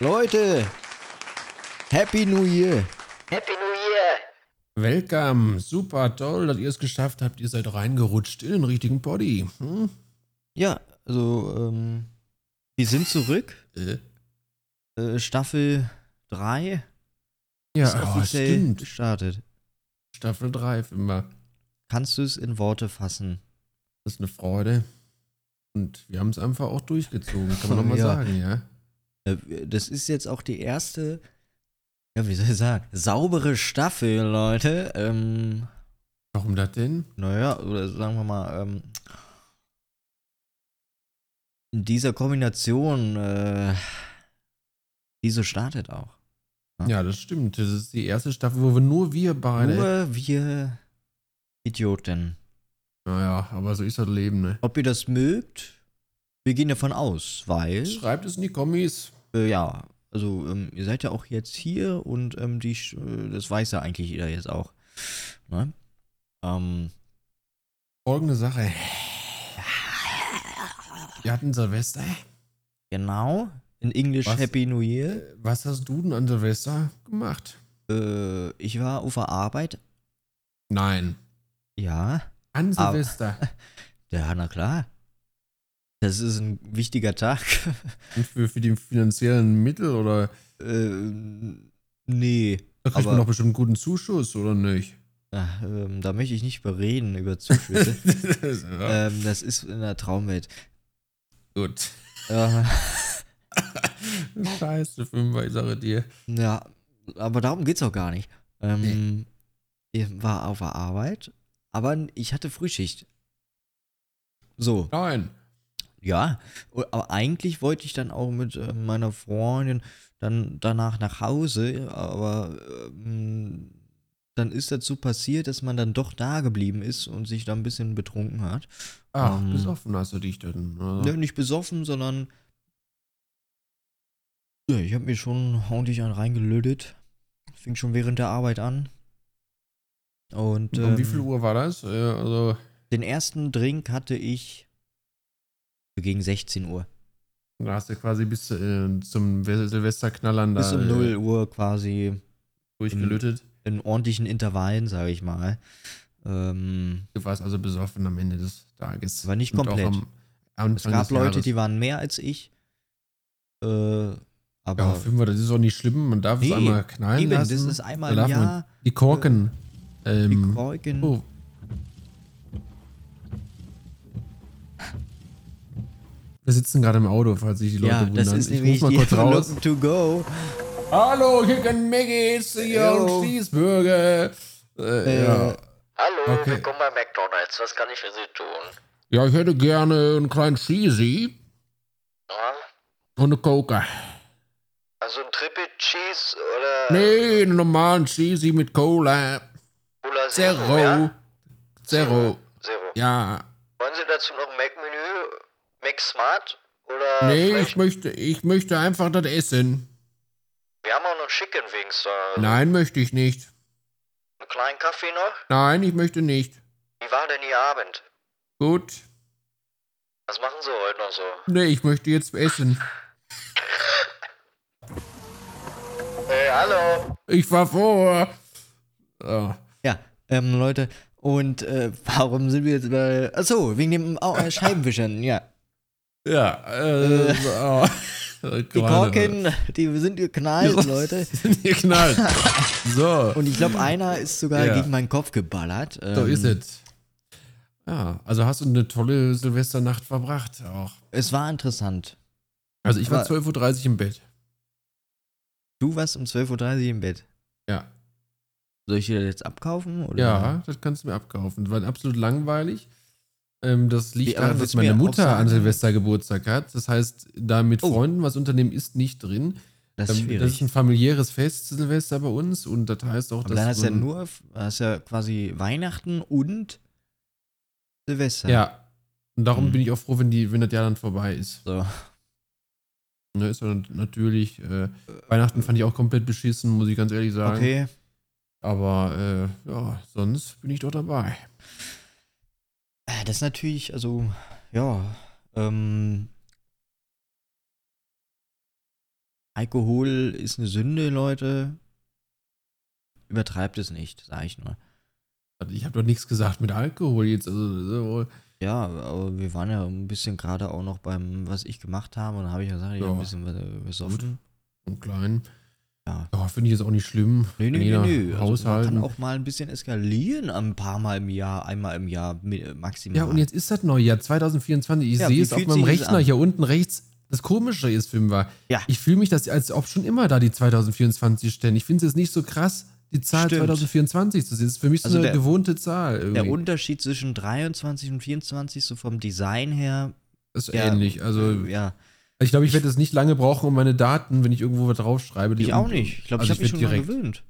Leute, Happy New Year. Happy New Year! Welcome, super toll, dass ihr es geschafft habt. Ihr seid reingerutscht in den richtigen Body. Hm? Ja, also, ähm, wir sind zurück. Äh, Äh, Staffel 3 ja, ist oh, offiziell stimmt. gestartet. Staffel 3 immer. Kannst du es in Worte fassen? Das ist eine Freude. Und wir haben es einfach auch durchgezogen, kann man nochmal Ja. sagen, ja. Äh, Das ist jetzt auch die erste, ja, wie soll ich sagen, saubere Staffel, Leute. Ähm, Warum das denn? naja, oder sagen wir mal, ähm, in dieser Kombination, äh, diese startet auch. Ja. Ja, das stimmt. Das ist die erste Staffel, wo wir nur wir beide. Nur wir Idioten. Naja, aber so ist das Leben, ne? Ob ihr das mögt, wir gehen davon aus, weil, Schreibt es in die Kommis. Äh, ja, also ähm, ihr seid ja auch jetzt hier und ähm, die, äh, das weiß ja eigentlich jeder jetzt auch. Ne? Ähm, Folgende Sache. Wir hatten Silvester. genau, in English Was? Happy New Year. Äh, Was hast du denn an Silvester gemacht? Äh, ich war auf der Arbeit, Nein. ja. An Aber- Silvester. Ja, na klar. Das ist ein wichtiger Tag. Für, für die finanziellen Mittel oder äh, nee. da kriegt Aber- man doch bestimmt einen guten Zuschuss, oder nicht? Ach, ähm, da möchte ich nicht bereden über Zuschüsse. ja, ähm, das ist in der Traumwelt. gut. Äh, Scheiße, Fünfer, ich sage dir. ja, aber darum geht's auch gar nicht. Ähm, Ich war auf der Arbeit, aber ich hatte Frühschicht. So, Nein. Ja. Aber eigentlich wollte ich dann auch mit äh, meiner Freundin dann danach nach Hause, aber ähm, dann ist dazu passiert, dass man dann doch da geblieben ist und sich da ein bisschen betrunken hat. Ach, Ähm, besoffen hast du dich dann. Ne, nicht besoffen, sondern ja, ich habe mir schon ordentlich einen reingelötet. Fing schon während der Arbeit an. Und um wie ähm, viel Uhr war das? Äh, also, den ersten Drink hatte ich gegen 16 Uhr. da hast du quasi bis äh, zum Silvesterknallern da Bis um äh, 0 Uhr quasi durchgelötet. in ordentlichen Intervallen, sage ich mal. Ähm, Du warst also besoffen am Ende des Tages. Aber nicht komplett. Am es gab Leute, Jahres. die waren mehr als ich. Äh, aber Ja, Fünfer, das ist auch nicht schlimm. Man darf Nee, es einmal knallen eben, lassen. das ist einmal Da darf man Jahr. Die Korken. Die ähm, Korken. oh. Wir sitzen gerade im Auto, falls sich die Leute ja, wundern. das ist ich nämlich mal kurz raus. To go. Hallo, Chicken Miggies, hier Yo. und Cheeseburger. Äh, Äh, ja. Hallo, Okay. willkommen bei McDonalds. Was kann ich für Sie tun? ja, ich hätte gerne einen kleinen Cheesy Ja? und eine Coca. Also ein Triple Cheese oder Nee, einen normalen Cheesy mit Cola. Cola Zero. Zero? Ja? Zero. Zero. Ja. Wollen Sie dazu noch ein Smart? Oder Nee, ich möchte, ich möchte einfach das essen. Wir haben auch noch Chicken Wings da. Nein, möchte ich nicht. Einen kleinen Kaffee noch? Nein, ich möchte nicht. Wie war denn Ihr Abend? Gut. Was machen Sie heute noch so? Nee, ich möchte jetzt essen. Hey, hallo. Ich fahr vor. So. Ja, ähm, Leute, und äh, warum sind wir jetzt bei. Achso, wegen dem äh, Scheibenwischern, ja. Ja, äh, so. Die Korken, die sind geknallt, Leute. sind geknallt. So, Und ich glaube, einer ist sogar Ja. gegen meinen Kopf geballert. Ähm, so ist es. Ja, also hast du eine tolle Silvesternacht verbracht auch. Es war interessant. Also ich war Aber- 12.30 Uhr im Bett. Du warst um 12.30 Uhr im Bett. Ja. Soll ich dir das jetzt abkaufen? Oder? Ja, das kannst du mir abkaufen. Das war absolut langweilig. Ähm, das liegt daran, dass meine Mutter an Silvester Geburtstag hat. Das heißt, da mit Oh. Freunden was unternehmen ist nicht drin. Das ist Ähm, schwierig. Das ist ein familiäres Fest, Silvester bei uns. Und das heißt auch, Aber dass. dann hast du ja nur, hast ja quasi Weihnachten und Silvester. Ja. Und darum Hm. bin ich auch froh, wenn, die, wenn das Jahr dann vorbei ist. So. Ne, ist dann natürlich. Äh, Weihnachten fand ich auch komplett beschissen, muss ich ganz ehrlich sagen. Okay. Aber äh, ja, sonst bin ich doch dabei. Äh, Das ist natürlich, also, ja, ähm, Alkohol ist eine Sünde, Leute. Übertreibt es nicht, sag ich nur. Ich habe doch nichts gesagt mit Alkohol jetzt. Also, so, Ja, aber wir waren ja ein bisschen gerade auch noch beim, was ich gemacht habe, und da habe ich ja gesagt, ich Ja. habe ein bisschen äh, gesoffen. einen kleinen. Ja. Ja, finde ich jetzt auch nicht schlimm. Kann nö, jeder nö. Also man Haushalten. kann auch mal ein bisschen eskalieren, ein paar Mal im Jahr, einmal im Jahr äh, maximal. Ja, und jetzt ist das Neujahr 2024. Ich Ja, sehe es auf meinem Rechner hier unten rechts. Das Komische ist, Film war, Ja. ich fühle mich das, als ob schon immer da die 2024 stehen. Ich finde es jetzt nicht so krass, die Zahl Stimmt. 2024 zu sehen. Das ist für mich so Also eine der- gewohnte Zahl. Der Irgendwie. Unterschied zwischen 23 und 24, so vom Design her, ist ja, ähnlich. Also, äh, ja, ich glaube, ich werde es nicht lange brauchen, um meine Daten, wenn ich irgendwo was draufschreibe. die ich auch nicht. Ich glaube, also ich habe mich schon dran gewöhnt.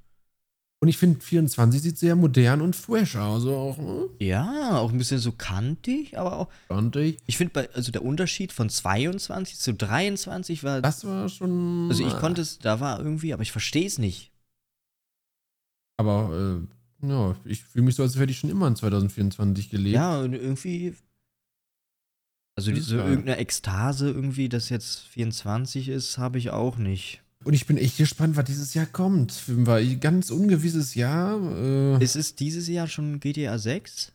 Und ich finde, 24 sieht sehr modern und fresh aus. Also auch, ne? Ja, auch ein bisschen so kantig, aber auch, Fand ich. finde, also der Unterschied von 22 zu 23 war, Das war schon. also ich konnte es, da war irgendwie, aber ich verstehe es nicht. Aber, äh, ja, ich fühle mich so, als hätte ich schon immer in 2024 gelebt. Ja, und irgendwie, also diese geil. irgendeine Ekstase irgendwie, dass jetzt 24 ist, habe ich auch nicht. Und ich bin echt gespannt, was dieses Jahr kommt. War ein ganz ungewisses Jahr. Äh, Ist es dieses Jahr schon GTA 6?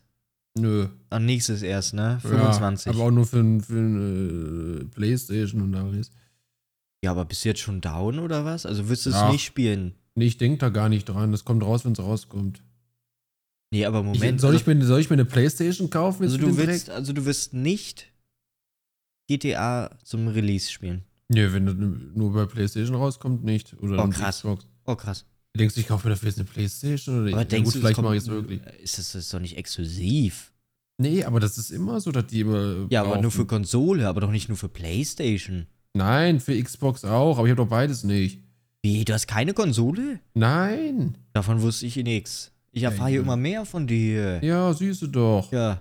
nö. Ah, nächstes erst, ne? 25. Ja, aber auch nur für, ein- für ein, äh, Playstation und alles. Ja, aber bist du jetzt schon down oder was? Also wirst du es Ja. nicht spielen? Nee, ich denke da gar nicht dran. Das kommt raus, wenn es rauskommt. Nee, aber Moment. ich, soll, also, ich mir, soll ich mir eine Playstation kaufen? also du willst, also du wirst nicht GTA zum Release spielen. Nee, wenn das nur bei Playstation rauskommt, nicht. Oder Oh, krass. Xbox. Oh, krass. Denkst du, ich kaufe mir dafür jetzt eine Playstation? Oder Aber ja, denkst gut, du, vielleicht mache ich es wirklich. Ist das, das ist doch nicht exklusiv? Nee, aber das ist immer so, dass die immer. Ja, aber nur für. Konsole, aber doch nicht nur für Playstation. Nein, für Xbox auch, aber ich habe doch beides nicht. Wie, du hast keine Konsole? Nein. Davon wusste ich nichts. Ich erfahre hier ja. immer mehr von dir. Ja, siehst du doch. Ja.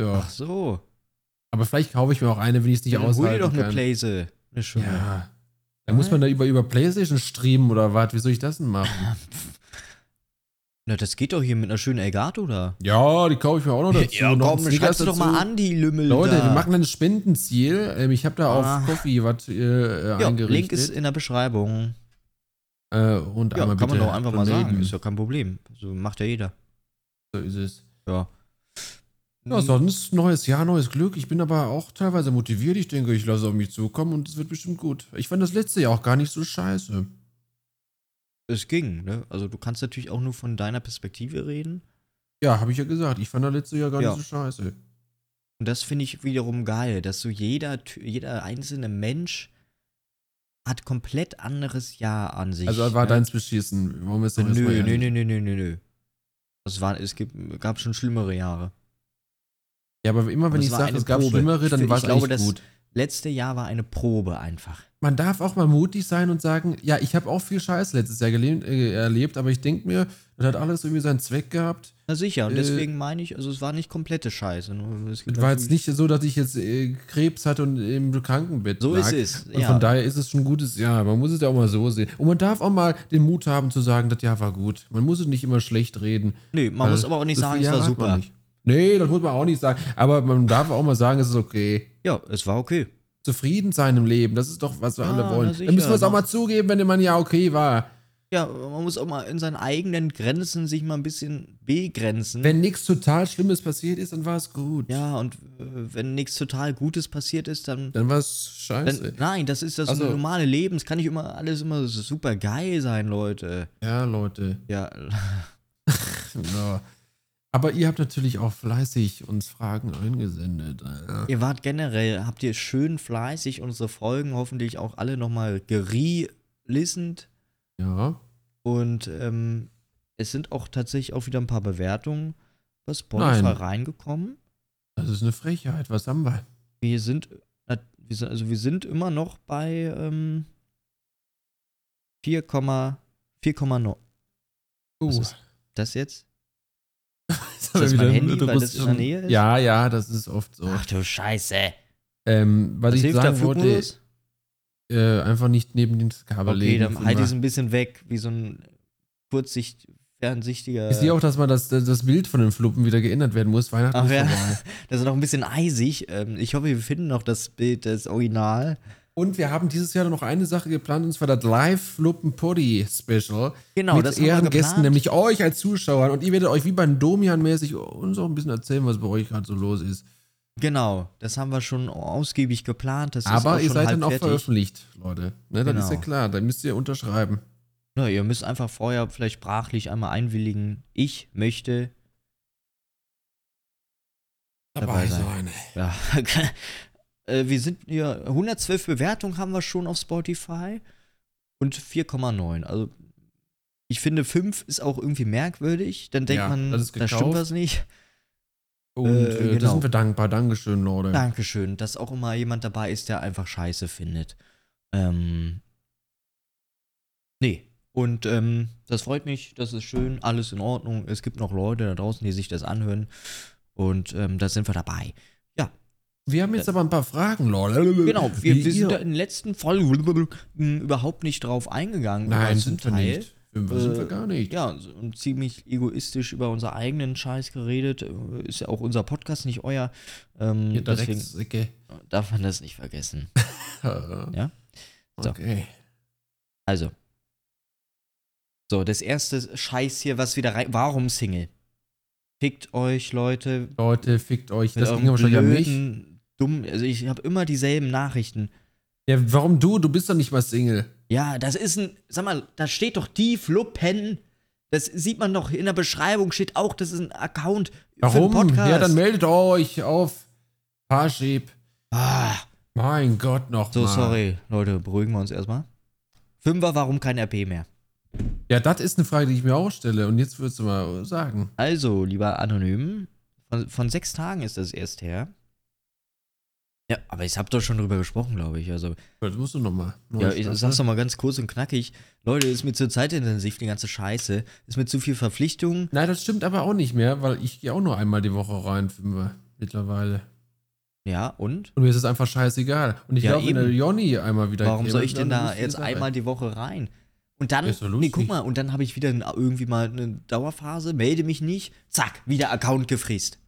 Ja. Ach so. Aber vielleicht kaufe ich mir auch eine, wenn ich es nicht Dann hol dir doch eine kann. Playse. Eine schöne. Ja. Da muss man da über, über Playstation streamen oder was? Wie soll ich das denn machen? Na, das geht doch hier mit einer schönen Elgato da. Ja, die kaufe ich mir auch noch dazu. Ja, noch komm, schreibst du doch mal an, die Lümmel Leute, da. wir machen ein Spendenziel. Ähm, ich habe da auf Ah. Coffee was äh, ja, eingerichtet. Link ist in der Beschreibung. äh, und Ja, einmal kann man bitte doch einfach mal sagen. Ist ja kein Problem. So macht ja jeder. So ist es. Ja. Ja, sonst neues Jahr, neues Glück. Ich bin aber auch teilweise motiviert. Ich denke, ich lasse auf mich zukommen und es wird bestimmt gut. Ich fand das letzte Jahr auch gar nicht so scheiße. Es ging, ne? Also du kannst natürlich auch nur von deiner Perspektive reden. Ja, habe ich ja gesagt. Ich fand das letzte Jahr gar Ja. nicht so scheiße. Und das finde ich wiederum geil, dass so jeder, jeder einzelne Mensch hat komplett anderes Jahr an sich. Also war ne? deins beschissen. Warum ist Oh, denn das nö, nö, nö, nö, nö, nö, nö. Das war, es gibt, gab schon schlimmere Jahre. Ja, aber immer Aber wenn es ich sage, es gab Probe. Schlimmere, dann war es ich glaube, eigentlich das- gut. Letzte Jahr war eine Probe einfach. Man darf auch mal mutig sein und sagen, ja, ich habe auch viel Scheiß letztes Jahr gelebt, äh, erlebt, aber ich denke mir, das hat alles irgendwie seinen Zweck gehabt. Na sicher, und Äh, deswegen meine ich, also es war nicht komplette Scheiße. Es war jetzt nicht so, dass ich jetzt äh, Krebs hatte und im Krankenbett So lag. ist es. Und ja. von daher ist es schon ein gutes Jahr. Man muss es ja auch mal so sehen. Und man darf auch mal den Mut haben zu sagen, das Jahr war gut. Man muss es nicht immer schlecht reden. Nö, man muss aber auch nicht sagen, es war super. Nee, das muss man auch nicht sagen. Aber man darf auch mal sagen, es ist okay. Ja, es war okay. Zufrieden sein im Leben, das ist doch, was wir Ah, alle wollen. Dann müssen wir es auch na. mal zugeben, wenn man ja okay war. Ja, man muss auch mal in seinen eigenen Grenzen sich mal ein bisschen begrenzen. Wenn nichts total Schlimmes passiert ist, dann war es gut. ja, und äh, wenn nichts total Gutes passiert ist, dann. Dann war es scheiße. dann nein, das ist das Ach so. normale Leben. Es kann nicht immer alles immer super geil sein, Leute. ja, Leute. Ja, Ja. Aber ihr habt natürlich auch fleißig uns Fragen eingesendet. äh. ihr wart generell, habt ihr schön fleißig unsere Folgen hoffentlich auch alle nochmal geri-listend. Ja. Und ähm, es sind auch tatsächlich auch wieder ein paar Bewertungen bei Spotify Nein. reingekommen. Das ist eine Frechheit. Was haben wir? Wir sind, also wir sind immer noch bei ähm, 4, 4,9. Was Uh, ist das jetzt? ist das mein Handy, weil das in der Nähe ist? Ja, ja, das ist oft so. Ach du Scheiße. Ähm, was, Was ich sagen wollte, äh, einfach nicht neben den Kabel Okay, legen. dann von halt mal- ich es ein bisschen weg, wie so ein kurzsicht, fernsichtiger. Ich sehe auch, dass mal das, das Bild von den Fluppen wieder geändert werden muss. Weihnachten Ach ja. Das ist noch ein bisschen eisig. Ähm, ich hoffe, wir finden noch das Bild, das Original. Und wir haben dieses Jahr noch eine Sache geplant, und zwar das Live Luppen Poddy Special. Genau, mit das Ehrengästen, geplant. nämlich euch als Zuschauer. Und ihr werdet euch wie beim Domian-mäßig uns auch ein bisschen erzählen, was bei euch gerade so los ist. Genau, das haben wir schon ausgiebig geplant. Das Aber ihr seid dann auch fertig. veröffentlicht, Leute. Ne, das ist ja Genau. klar, da müsst ihr unterschreiben. Ja, ihr müsst einfach vorher vielleicht sprachlich einmal einwilligen. Ich möchte. Dabei sein. Ja. äh, wir sind hier. 112 Bewertungen haben wir schon auf Spotify und 4,9. Also. Ich finde, 5 ist auch irgendwie merkwürdig. Dann denkt Ja, man, da stimmt was nicht. Und Äh, äh, da genau. sind wir dankbar. Dankeschön, Leute. Dankeschön, dass auch immer jemand dabei ist, der einfach Scheiße findet. Ähm. Nee. Und ähm, das freut mich, das ist schön, alles in Ordnung. Es gibt noch Leute da draußen, die sich das anhören. Und ähm, da sind wir dabei. Wir haben jetzt aber ein paar Fragen, Leute. Genau, wir, wir sind da in den letzten Folgen überhaupt nicht drauf eingegangen. Nein, sind wir Teil. nicht. Fünfer sind wir Äh, gar nicht. Ja, und ziemlich egoistisch über unseren eigenen Scheiß geredet. Äh, Ist ja auch unser Podcast, nicht euer. Ähm, Ihr deswegen Dreckssäcke. darf man das nicht vergessen. Ja. So. Okay. Also. So, das erste Scheiß hier, was wieder rein. Warum Single? Fickt euch, Leute. Leute, fickt euch. Das ging eurem wahrscheinlich an mich. Dumm, also ich habe immer dieselben Nachrichten. Ja, warum du? Du bist doch nicht mal Single. Ja, das ist ein. Sag mal, da steht doch die Fluppen. Das sieht man doch in der Beschreibung, steht auch, das ist ein Account Warum? für einen Podcast. Ja, dann meldet euch auf Parship. ah, Mein Gott, noch so, mal. sorry, Leute, beruhigen wir uns erstmal. Fünfer, warum kein RP mehr? Ja, das ist eine Frage, die ich mir auch stelle. Und jetzt würdest du mal sagen. Also, lieber Anonym, von, von sechs Tagen ist das erst her. Ja, aber ich habe doch schon drüber gesprochen, glaube ich. Also, Das musst du noch mal. ja, ich sag's doch mal ganz kurz und knackig. Leute, ist mir zu zeitintensiv, die ganze Scheiße. Ist mir zu viel Verpflichtung. Nein, das stimmt aber auch nicht mehr, weil ich gehe auch nur einmal die Woche rein, Fünfer, mittlerweile. Ja, und? Und mir ist es einfach scheißegal. Und ich Ja, glaube, wenn der. Jonny einmal wieder Warum soll ich denn da jetzt einmal die Woche rein? Und dann, doch nee, guck mal, und dann habe ich wieder irgendwie mal eine Dauerphase, melde mich nicht, zack, wieder Account gefräst.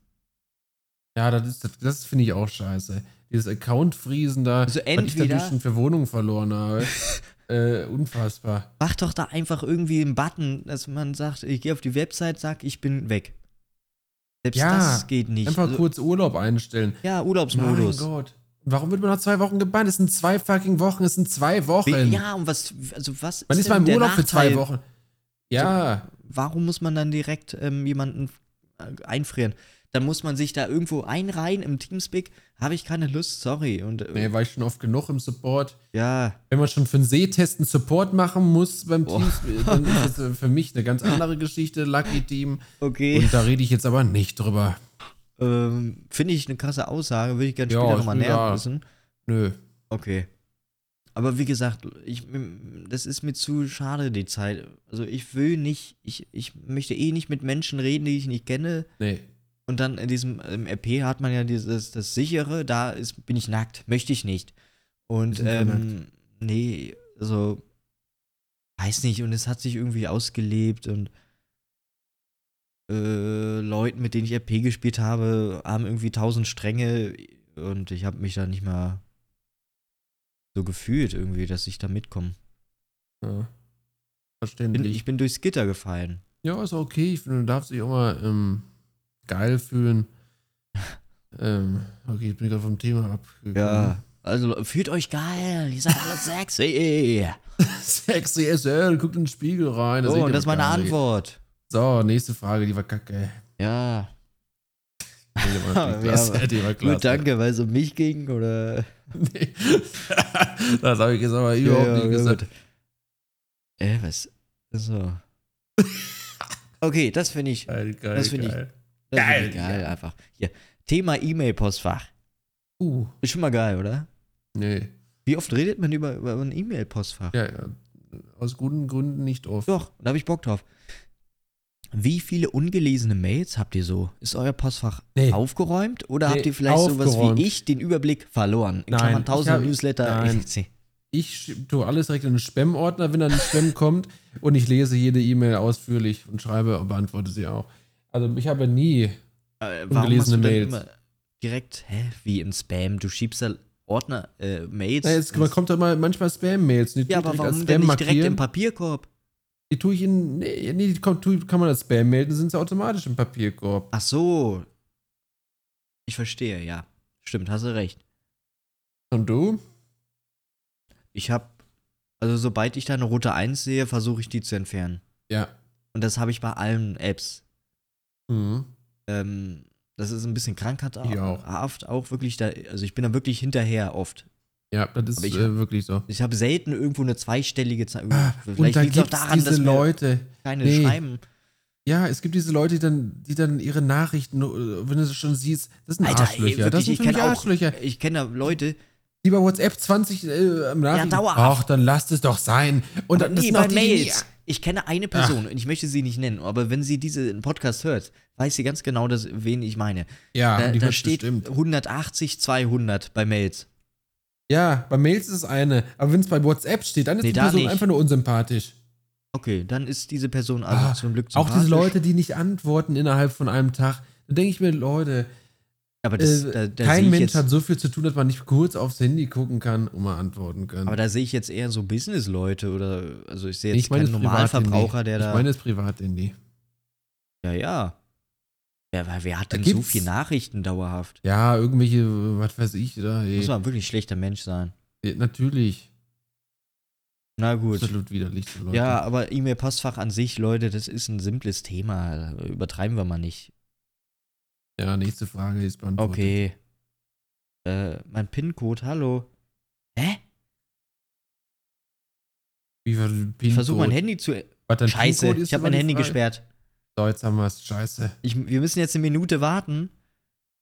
Ja, das, ist, das, das finde ich auch scheiße. Dieses Account-Friesen da, Also was ich entweder- da schon für Wohnungen verloren habe. äh, unfassbar. Mach doch da einfach irgendwie einen Button, dass man sagt, ich gehe auf die Website, sag, ich bin weg. Selbst Ja, das geht nicht. Einfach Also, kurz Urlaub einstellen. ja, Mein Urlaubsmodus. Gott. Warum wird man nach zwei Wochen gebannt? Es sind zwei fucking Wochen, es sind zwei Wochen. Ja, und was, also was man ist mal denn im Urlaub für zwei Nachteil? Wochen. Ja, Warum muss man dann direkt ähm, jemanden äh, einfrieren? Dann muss man sich da irgendwo einreihen im Teamspeak. Habe ich keine Lust, sorry. Und äh, nee, war ich schon oft genug im Support. ja, Wenn man schon für einen Sehtest einen Support machen muss beim Oh. Teams, dann ist das äh, für mich eine ganz andere Geschichte, Lucky Team. okay. Und da rede ich jetzt aber nicht drüber. Ähm, Finde ich eine krasse Aussage, würde ich gerne Ja, später ist nochmal näher egal. wissen. Nö. Okay. Aber wie gesagt, ich, das ist mir zu schade, die Zeit. Also ich will nicht, ich, ich möchte eh nicht mit Menschen reden, die ich nicht kenne. Nee. Und dann in diesem im RP hat man ja dieses das sichere, da ist, bin ich nackt, möchte ich nicht. Und ähm, nee, also weiß nicht, und es hat sich irgendwie ausgelebt und äh, Leuten, mit denen ich RP gespielt habe, haben irgendwie tausend Stränge und ich habe mich da nicht mal so gefühlt irgendwie, dass ich da mitkomme. Ja. Bin, Verständlich. ich bin durchs Gitter gefallen. ja, ist okay. Ich finde, du darfst dich auch mal ähm, geil fühlen. ähm, okay, ich bin gerade vom Thema abgekommen. Ja. Also fühlt euch geil, ihr seid alle sexy. Sexy SL, guckt in den Spiegel rein. Oh, seht ihr, und das ist meine Antwort. So, nächste Frage, die war kacke. Ja. Die war, klasse, die war klasse. Gut, danke, weil es um mich ging, oder? Nee. das habe ich jetzt aber überhaupt Ja, nicht gesagt. gut. Äh, was? So. Okay, das finde ich, Geil, geil, Das finde ich- geil. find Geil, ich geil ja. einfach. Hier, Thema E-Mail-Postfach. Uh, Ist schon mal geil, oder? nee. Wie oft redet man über, über ein E-Mail-Postfach? Ja, ja. Aus guten Gründen nicht oft. Doch, da habe ich Bock drauf. Wie viele ungelesene Mails habt ihr so? Ist euer Postfach Nee. aufgeräumt oder Nee, habt ihr vielleicht sowas aufgeräumt. wie ich den Überblick verloren? In Nein, Klammern ich tausend hab- Newsletter. nein. Ich sch- tue alles direkt in den Spam-Ordner, wenn dann ein Spam kommt. Und ich lese jede E-Mail ausführlich und schreibe und beantworte sie auch. Also ich habe nie. Äh, Ungelesene Mails. direkt, hä, wie in Spam? Du schiebst da Ordner, äh, Mails. Na, jetzt, man kommt da mal manchmal Spam-Mails. ja, ich aber warum denn nicht direkt im markieren. Papierkorb? Die tue ich in. Nee, nee die tue, kann man als Spam melden, sind sie automatisch im Papierkorb. Ach so. Ich verstehe, ja. Stimmt, hast du recht. Und du? Ich habe, also sobald ich da eine rote 1 sehe, versuche ich die zu entfernen. Ja. Und das habe ich bei allen Apps. Mhm. Ähm, das ist ein bisschen krankhaft auch. auch wirklich da, also ich bin da wirklich hinterher oft. Ja, das ist ich- äh, wirklich so. Ich habe selten irgendwo eine zweistellige Zahl. Ah, Vielleicht liegt es auch daran, diese dass Leute. keine Nee. schreiben. Ja, es gibt diese Leute, die dann, die dann ihre Nachrichten, äh, wenn du es schon siehst, das sind Alter, ey, Arschlöcher. das wirklich, sind ich kenne auch, Arschlöcher. ich kenne Leute, Die bei WhatsApp 20 äh, am Nachrichten. dauerhaft. Ach, dann lasst es doch sein. Und aber dann das nee, sind auch bei die, Mails. Ich kenne eine Person und ich möchte sie nicht nennen, aber wenn sie diesen Podcast hört, weiß sie ganz genau, dass, wen ich meine. Ja, Da, die da steht bestimmt. 180, 200 bei Mails. Ja, bei Mails ist es eine. Aber wenn es bei WhatsApp steht, dann ist Nee, die Person einfach nur unsympathisch. Okay, dann ist diese Person also Ah, zum Glück Auch diese sympathisch. Leute, die nicht antworten innerhalb von einem Tag. Da denke ich mir, Leute, Aber das, äh, da, da kein Mensch jetzt, hat so viel zu tun, dass man nicht kurz aufs Handy gucken kann und mal antworten kann. aber da sehe ich jetzt eher so Business-Leute oder, also ich sehe jetzt ich meine keinen Normalverbraucher, der da, Ich meine das Privathandy. ja, ja. Ja, weil wer hat denn so gibt's- viel Nachrichten dauerhaft? Ja, irgendwelche, was weiß ich, da. ey. Muss man wirklich ein schlechter Mensch sein. Ja, Natürlich. Na gut. Absolut widerlich. Leute. Ja, aber E-Mail-Postfach an sich, Leute, das ist ein simples Thema. Übertreiben wir mal nicht. Ja, nächste Frage ist beantwortet. Okay. Äh, mein PIN-Code, hallo. Hä? Wie war der Ich versuche mein PIN-Code? Handy zu. Was, dein Scheiße, PIN-Code ich habe mein Handy Frage? gesperrt. So, jetzt haben wir es. Scheiße. Ich, wir müssen jetzt eine Minute warten.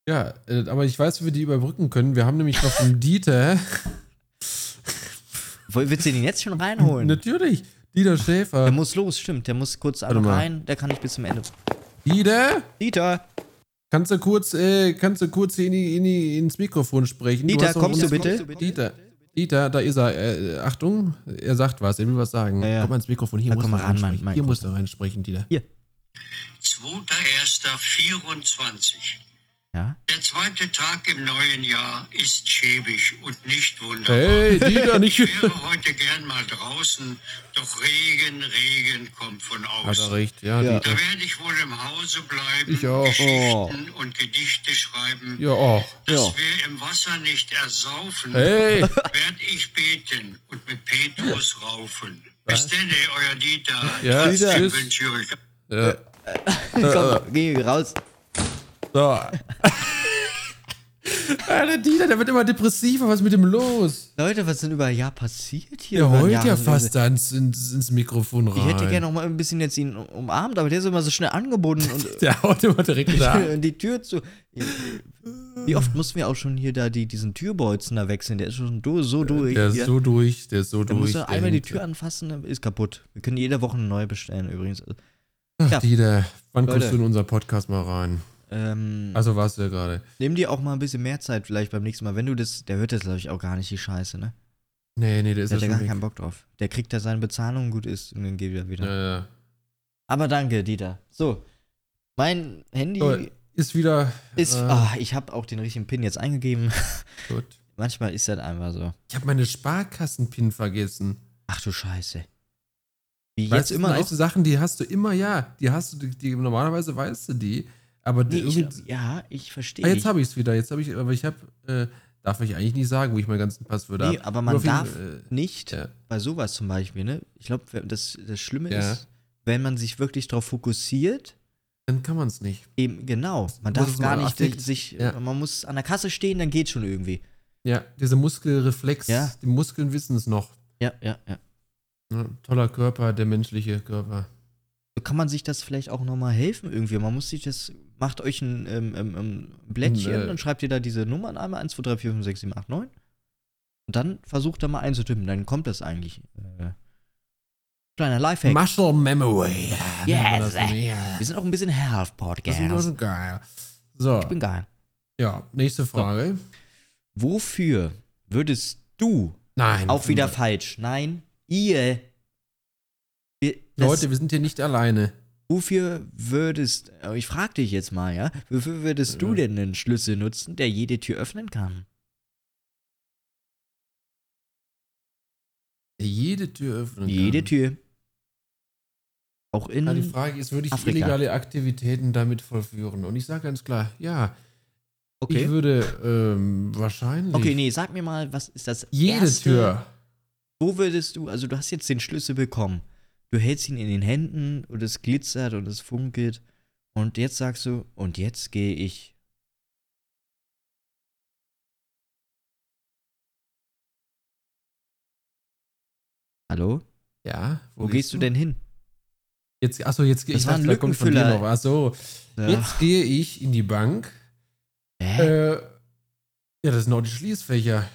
Ja, äh, aber ich weiß, wie wir die überbrücken können. Wir haben nämlich noch von Dieter. Willst du den jetzt schon reinholen? Natürlich. Dieter Schäfer. Der muss los, stimmt. Der muss kurz rein. Der kann nicht bis zum Ende. Dieter, Dieter, kannst du kurz, äh, kannst du kurz hier in die, in die, ins Mikrofon sprechen? Dieter, hast doch kommst du bitte? Dieter, Dieter, da ist er. Äh, Achtung, er sagt was, er will was sagen. Ja, ja. Komm mal ins Mikrofon, hier Da musst komm du mal ran, reinsprechen. Mann, Hier musst du reinsprechen, Dieter. 2.1.24. ja? Der zweite Tag im neuen Jahr ist schäbig und nicht wunderbar. Hey, Dieter, nicht. Ich wäre heute gern mal draußen, doch Regen, Regen kommt von Hat er außen. recht, ja, Ja. Da Dieter. werde ich wohl im Hause bleiben, Ich auch. Geschichten und Gedichte schreiben. Ja, auch. Dass Ja. wir im Wasser nicht ersaufen, Hey, werd ich beten und mit Petrus raufen. Bis denn, euer Dieter. Ja, ich tschüss. wünsche euch äh, Komm, geh raus. So. Alter, Dieter, der wird immer depressiver. Was ist mit dem los? Leute, was ist denn über ein Jahr passiert hier? Der heult ja fast da ins, ins, ins Mikrofon rein. Ich hätte gerne noch mal ein bisschen jetzt ihn umarmt, aber der ist immer so schnell angebunden und Der haut immer direkt da. die Tür zu. Wie oft mussten wir auch schon hier da die, diesen Türbolzen da wechseln? Der ist schon do, so durch. Der ist hier. so durch, der ist so da durch. der einmal die Tür anfassen, dann ist kaputt. Wir können jede Woche eine neue bestellen übrigens. Ach, Ja. Dieter, wann Leute. kommst du in unser Podcast mal rein? Ähm, Also warst du ja gerade. nimm dir auch mal ein bisschen mehr Zeit vielleicht beim nächsten Mal. Wenn du das, der hört das glaube ich auch gar nicht, die Scheiße, ne? Nee, nee, der ist Der ja hat ja gar weg. keinen Bock drauf. Der kriegt da seine Bezahlung, gut ist und dann geht er wieder. Ja, ja. Aber danke, Dieter. So, mein Handy So, ist wieder. ist, äh, ah, ich habe auch den richtigen Pin jetzt eingegeben. gut. Manchmal ist das einfach so. Ich habe meine Sparkassenpin vergessen. Ach du Scheiße. Wie Weißt jetzt du, immer noch? Sachen, die hast du immer, ja. Die hast du, die, die normalerweise weißt du die. Aber Nee, ich, ja, ich verstehe. ah, jetzt habe ich es wieder. Jetzt habe ich, aber ich habe, äh, darf ich eigentlich nicht sagen, wo ich meine ganzen Passwörter Nee, hab. aber man darf äh, nicht ja. bei sowas zum Beispiel, ne? Ich glaube, das, das Schlimme Ja. ist, wenn man sich wirklich darauf fokussiert, Dann kann man es nicht. eben genau. Man darf gar nicht affekt- sich, ja. man muss an der Kasse stehen, dann geht schon irgendwie. Ja, dieser Muskelreflex, Ja. die Muskeln wissen es noch. Ja, ja. Ja, toller Körper, der menschliche Körper. Kann man sich das vielleicht auch nochmal helfen irgendwie? Man muss sich das, macht euch ein ähm, ähm, ähm, Blättchen, äh, dann schreibt ihr da diese Nummern einmal, 1, 2, 3, 4, 5, 6, 7, 8, 9. Und dann versucht da mal einzutippen, dann kommt das eigentlich. Äh, kleiner Lifehack. Muscle Memory. Yes. das? Ja. Wir sind auch ein bisschen Das ist Health-Podcast. schon geil. So, Ich bin geil. ja, nächste Frage. Wofür würdest du, Nein. auch wieder falsch, nein, ihr, wir- Leute, wir sind hier nicht alleine. wofür würdest, ich frag dich jetzt mal, ja, wofür würdest du Ja. denn einen Schlüssel nutzen, der jede Tür öffnen kann? der jede Tür öffnen Jede kann. Tür. Auch in. Ja, die Frage ist, würde ich Afrika. illegale Aktivitäten damit vollführen? Und ich sage ganz klar, ja. okay. Ich würde ähm, wahrscheinlich Okay, nee, sag mir mal, was ist das jede erste, Tür. Wo würdest du, also du hast jetzt den Schlüssel bekommen. Du hältst ihn in den Händen und es glitzert und es funkelt. Und jetzt sagst du, und jetzt gehe ich. Hallo? Ja. Wo, gehst du denn hin? Jetzt, achso, jetzt gehe ich. war ein dachte, kommt von dir noch. Achso, jetzt gehe ich in die Bank. Hä? Äh, ja, das sind auch die Schließfächer.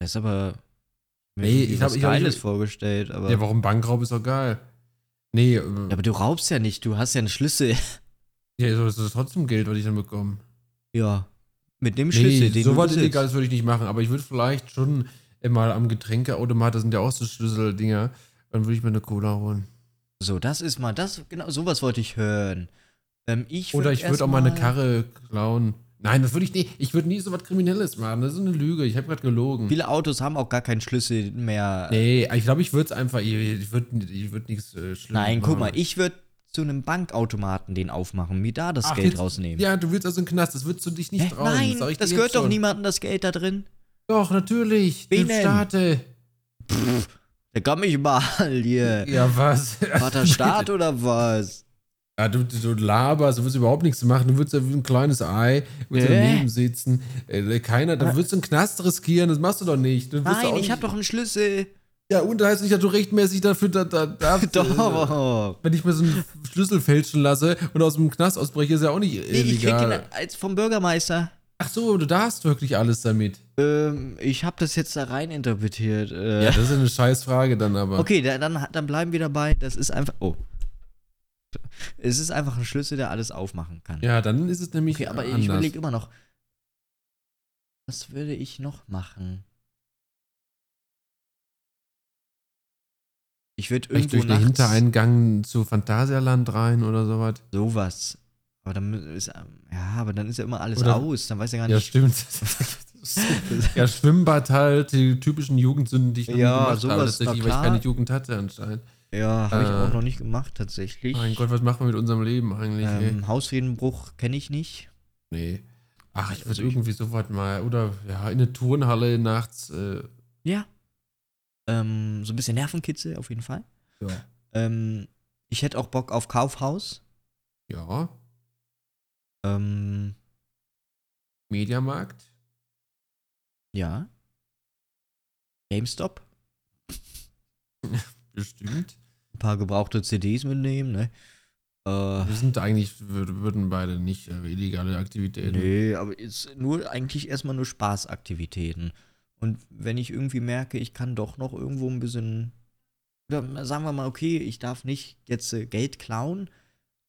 das ist aber. Nee, ich hab- was ich hab- Geiles ich- vorgestellt, aber. Ja, warum Bankraub ist doch geil. Nee, äh, Ja, aber du raubst ja nicht, du hast ja einen Schlüssel. ja, so ist das trotzdem Geld, was ich dann bekomme. Ja. Mit dem Schlüssel, Nee, den so du was. Illegales würde ich nicht machen, aber ich würde vielleicht schon mal am Getränkeautomat, das sind ja auch so Schlüsseldinger, dann würde ich mir eine Cola holen. So, das ist mal, das, genau, sowas wollte ich hören. Ähm, ich Oder ich würde auch mal eine Karre klauen. Nein, das würde ich nicht. Ich würde nie so was Kriminelles machen. Das ist eine Lüge. Ich habe gerade gelogen. Viele Autos haben auch gar keinen Schlüssel mehr. Nee, ich glaube, ich würde es einfach. Ich, würde ich würd nichts äh, Schlimmes Nein, guck mal, machen. ich würde zu einem Bankautomaten den aufmachen, mir da das Ach, Geld jetzt- rausnehmen. Ja, du willst also einen Knast. Das würdest du dich nicht Hä? trauen. Nein, das dir gehört doch schon. niemandem das Geld da drin. Doch, natürlich. Wen Den denn? Staate. Der kann mich mal hier. Ja, was? Vater Staat oder was? Ja, du, du laberst, du willst überhaupt nichts machen. Du würdest ja wie ein kleines Ei, würdest Hä? daneben sitzen. Äh, keiner, dann würdest du einen Knast riskieren, das machst du doch nicht. Wirst Nein, ich nicht- habe doch einen Schlüssel. Ja, und da heißt nicht, dass du rechtmäßig dafür da, da, darfst. äh, Doch. Wenn ich mir so einen Schlüssel fälschen lasse und aus dem Knast ausbreche, ist ja auch nicht Nee, ich krieg den als vom Bürgermeister. Ach so, du darfst wirklich alles damit. Ähm, ich habe das jetzt da rein interpretiert. Äh, Ja, das ist eine scheiß Frage dann aber. Okay, da- dann, dann bleiben wir dabei. Das ist einfach. Oh. Es ist einfach ein Schlüssel, der alles aufmachen kann. Ja, dann ist es nämlich okay, aber ich anders. überlege immer noch. Was würde ich noch machen? Ich würde irgendwo durch den Hintereingang zu Phantasialand rein oder sowas. sowas. Aber dann ist ja, aber dann ist ja immer alles Oder- aus. Dann weiß er gar Ja, nicht. stimmt. ja, Schwimmbad halt, die typischen Jugendsünden, die ich Ja, gemacht sowas, habe. Tatsächlich, weil ich keine Jugend hatte anscheinend. Ja, habe ich Äh, auch noch nicht gemacht tatsächlich. Mein Gott, was machen wir mit unserem Leben eigentlich? ähm, Hausfriedenbruch kenne ich nicht. Nee. Ach, ich würde ich- irgendwie sowas mal, oder ja, in eine Turnhalle nachts. Äh, Ja. Ähm, so ein bisschen Nervenkitzel auf jeden Fall. ja. Ähm, ich hätte auch Bock auf Kaufhaus. Ja, Ähm, Mediamarkt. ja. GameStop. Bestimmt. Ein paar gebrauchte CDs mitnehmen, ne? Äh, Wir sind eigentlich, würden beide nicht äh, illegale Aktivitäten. nee, aber ist nur eigentlich erstmal nur Spaßaktivitäten. Und wenn ich irgendwie merke, ich kann doch noch irgendwo ein bisschen. Oder sagen wir mal, okay, ich darf nicht jetzt äh, Geld klauen,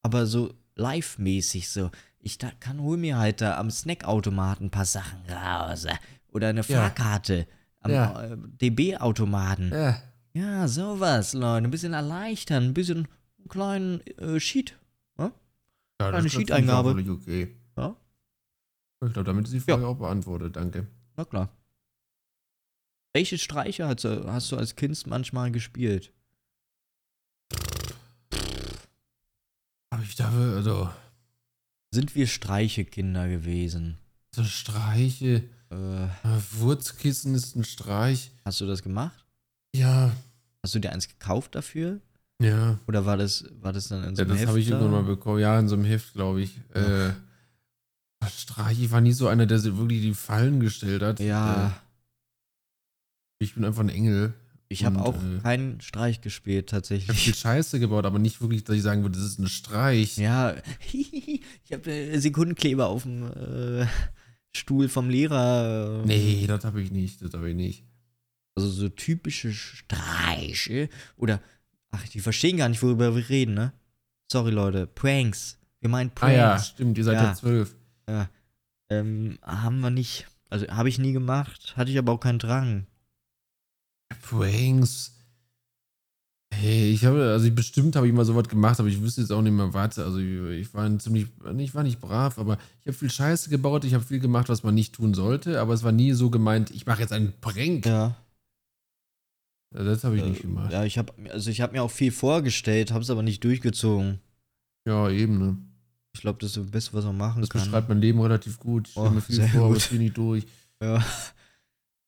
aber so live-mäßig so. Ich da, kann, hol mir halt da am Snackautomaten ein paar Sachen raus. Oder eine Ja. Fahrkarte am Ja. DB-Automaten. Ja, Ja, sowas, Leute. Ein bisschen erleichtern, ein bisschen einen kleinen äh, Sheet. ja Eine das ist Sheet-Eingabe. völlig okay. Ja, Ich glaube, damit ist die Frage auch beantwortet. Danke. na klar. Welche Streiche hast du, hast du als Kind manchmal gespielt? Aber ich dachte, also, Sind wir Streichekinder gewesen? so Streiche. Äh, äh, Wurzkissen ist ein Streich. hast du das gemacht? Ja, Hast du dir eins gekauft dafür? ja. Oder war das, war das dann in so Ja, einem das habe ich Heft irgendwann mal bekommen. Ja, in so einem Heft, glaube ich. Äh, Streich, ich war nie so einer, der sich wirklich die Fallen gestellt hat. Ja, Äh, ich bin einfach ein Engel. ich habe auch äh, keinen Streich gespielt, Ich habe viel tatsächlich. Scheiße gebaut, aber nicht wirklich, dass ich sagen würde, das ist ein Streich. Ja, ich habe äh, Sekundenkleber auf dem äh, Stuhl vom Lehrer. äh, Nee, das habe ich nicht. Das habe ich nicht. Also so typische Streiche oder ach, die verstehen gar nicht, worüber wir reden, ne? Sorry, Leute. Pranks. Wir meinen Ah ja, Pranks. stimmt, ihr seid ja, Ja. zwölf. ja. Ähm, haben wir nicht. Also habe ich nie gemacht. Hatte ich aber auch keinen Drang. Pranks. Hey, ich habe, also ich, bestimmt habe ich mal sowas gemacht, aber ich wüsste jetzt auch nicht mehr, warte. Also ich, ich war ein ziemlich, ich war nicht brav, aber ich habe viel Scheiße gebaut, ich habe viel gemacht, was man nicht tun sollte, aber es war nie so gemeint, ich mache jetzt einen Prank. Ja. Das habe ich nicht gemacht. Ja, ich habe also ich habe mir auch viel vorgestellt, habe es aber nicht durchgezogen. Ja, eben, ne? Ich glaube, das ist das Beste, was man machen Das kann. beschreibt mein Leben relativ gut. Ich stelle Oh, mir viel vor, aber gut. ich gehe nicht durch. Ja.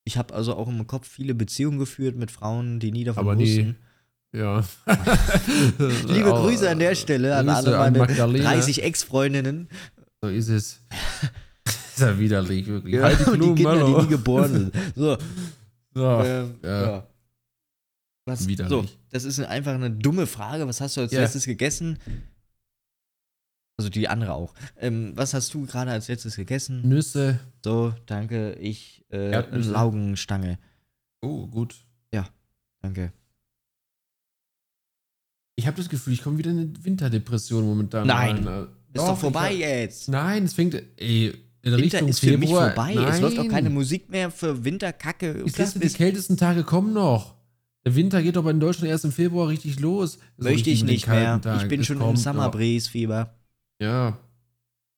Ich habe also auch im Kopf viele Beziehungen geführt mit Frauen, die nie davon Aber wussten. Ja. Liebe Auch, Grüße an der äh, Stelle an Grüße alle an meine Magdalena. 30 Ex-Freundinnen. So ist es. ist ja widerlich, wirklich. Ja, Halt die und die Blumen, Kinder, die nie geboren sind. So, So. ähm, ja. ja. Was, Widerlich. so, das ist einfach eine dumme Frage. Was hast du als Ja. letztes gegessen? Also die andere auch. Ähm, was hast du gerade als letztes gegessen? Nüsse. So, danke. Ich, äh, Erdnüsse. Laugenstange. Oh, gut. Danke. Ich habe das Gefühl, ich komme wieder in eine Winterdepression momentan. Nein. rein. Ist doch ich vorbei jetzt. Nein, es fängt. Ey, in Winter Richtung ist für mich Februar. vorbei. Nein. Es läuft auch keine Musik mehr für Winterkacke. Ich dachte, die kältesten Tage kommen noch. Der Winter geht aber in Deutschland erst im Februar richtig los. So möchte ich nicht mehr. Tagen. Ich bin Es schon im Summer. Breeze Fieber. Ja.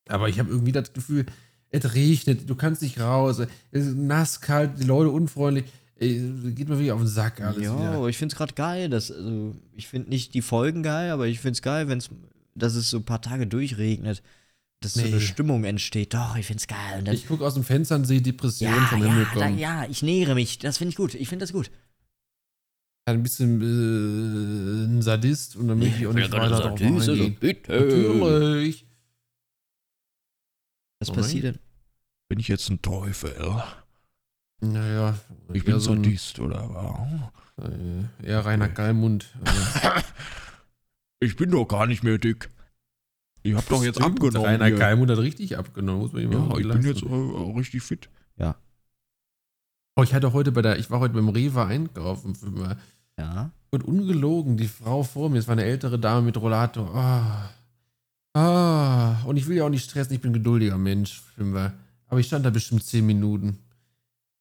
Aber ich habe irgendwie das Gefühl, es regnet, du kannst nicht raus, es ist nass, kalt, die Leute unfreundlich. Geht mir wirklich auf den Sack alles aber ich find's gerade geil. Dass, also, ich finde nicht die Folgen geil, aber ich find's geil, wenn's, dass es so ein paar Tage durchregnet. Dass so Nee. eine Stimmung entsteht. Doch, ich find's geil. Und dann, Ich gucke aus dem Fenster und sehe Depressionen ja, vom Himmel ja, da, kommen. ja, ich nähere mich. Das finde ich gut. Ich finde das gut. Ein bisschen äh, ein Sadist und dann möchte ich auch nicht weiter drauf eingehen. bitte. Natürlich. Was Oh passiert denn? Bin ich jetzt ein Teufel? Naja, Ich bin so ein, Sadist, oder äh, eher reiner Gallmund. Also, Ich bin doch gar nicht mehr dick. Ich hab doch jetzt stimmt, abgenommen. Rainer hier. Gallmund hat richtig abgenommen, muss man ihm Ja, auch ich lassen. bin jetzt äh, richtig fit. Oh, ich hatte heute bei der, ich war heute beim Rewe einkaufen für mal. Ja. Und ungelogen, die Frau vor mir, es war eine ältere Dame mit Rollator. Ah. Ah. Und ich will ja auch nicht stressen, ich bin ein geduldiger Mensch. Fünfer. Aber ich stand da bestimmt zehn Minuten.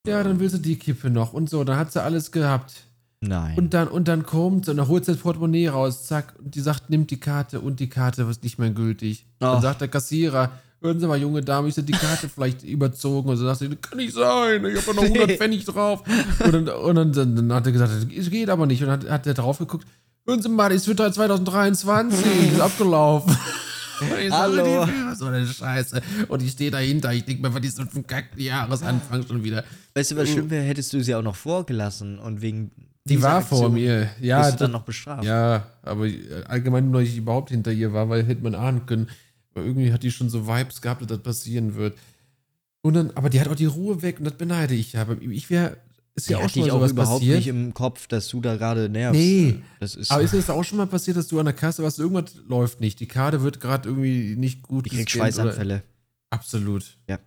Ja, dann will sie die Kippe noch und so. Dann hat sie alles gehabt. Nein. Und dann, und dann kommt sie und dann holt sie das Portemonnaie raus, zack, und die sagt, nimmt die Karte und die Karte ist nicht mehr gültig. Oh. Dann sagt der Kassierer, hören Sie mal, junge Dame, ich die Karte vielleicht überzogen. Und so sagt sie, das kann nicht sein, ich habe ja noch 100 Pfennig drauf. Und, dann, und dann, dann, dann hat er gesagt, es geht aber nicht. Und dann hat, hat er drauf geguckt, hören Sie mal, das wird halt 2023, ist abgelaufen. Hallo. die- So eine Scheiße. Und ich stehe dahinter, ich denke mir, was ist das für ein kackten Jahresanfang schon wieder. weißt du, was schlimm wäre, hättest du sie auch noch vorgelassen und wegen. Die war vor Aktion mir. Ja, wirst du dann noch bestraft. Ja, aber äh, allgemein nur, ich überhaupt hinter ihr war, weil hätte man ahnen können. Weil irgendwie hat die schon so Vibes gehabt, dass das passieren wird. Und dann, aber die hat auch die Ruhe weg und das beneide ich ja. Aber ich wäre, ist ja auch schon mal auch überhaupt passiert. nicht im Kopf, dass du da gerade nervst. Nee. Das ist. aber ist es auch schon mal passiert, dass du an der Kasse warst, irgendwas läuft nicht. Die Karte wird gerade irgendwie nicht gut ich krieg gescannt oder- Schweißanfälle. Absolut. Ja.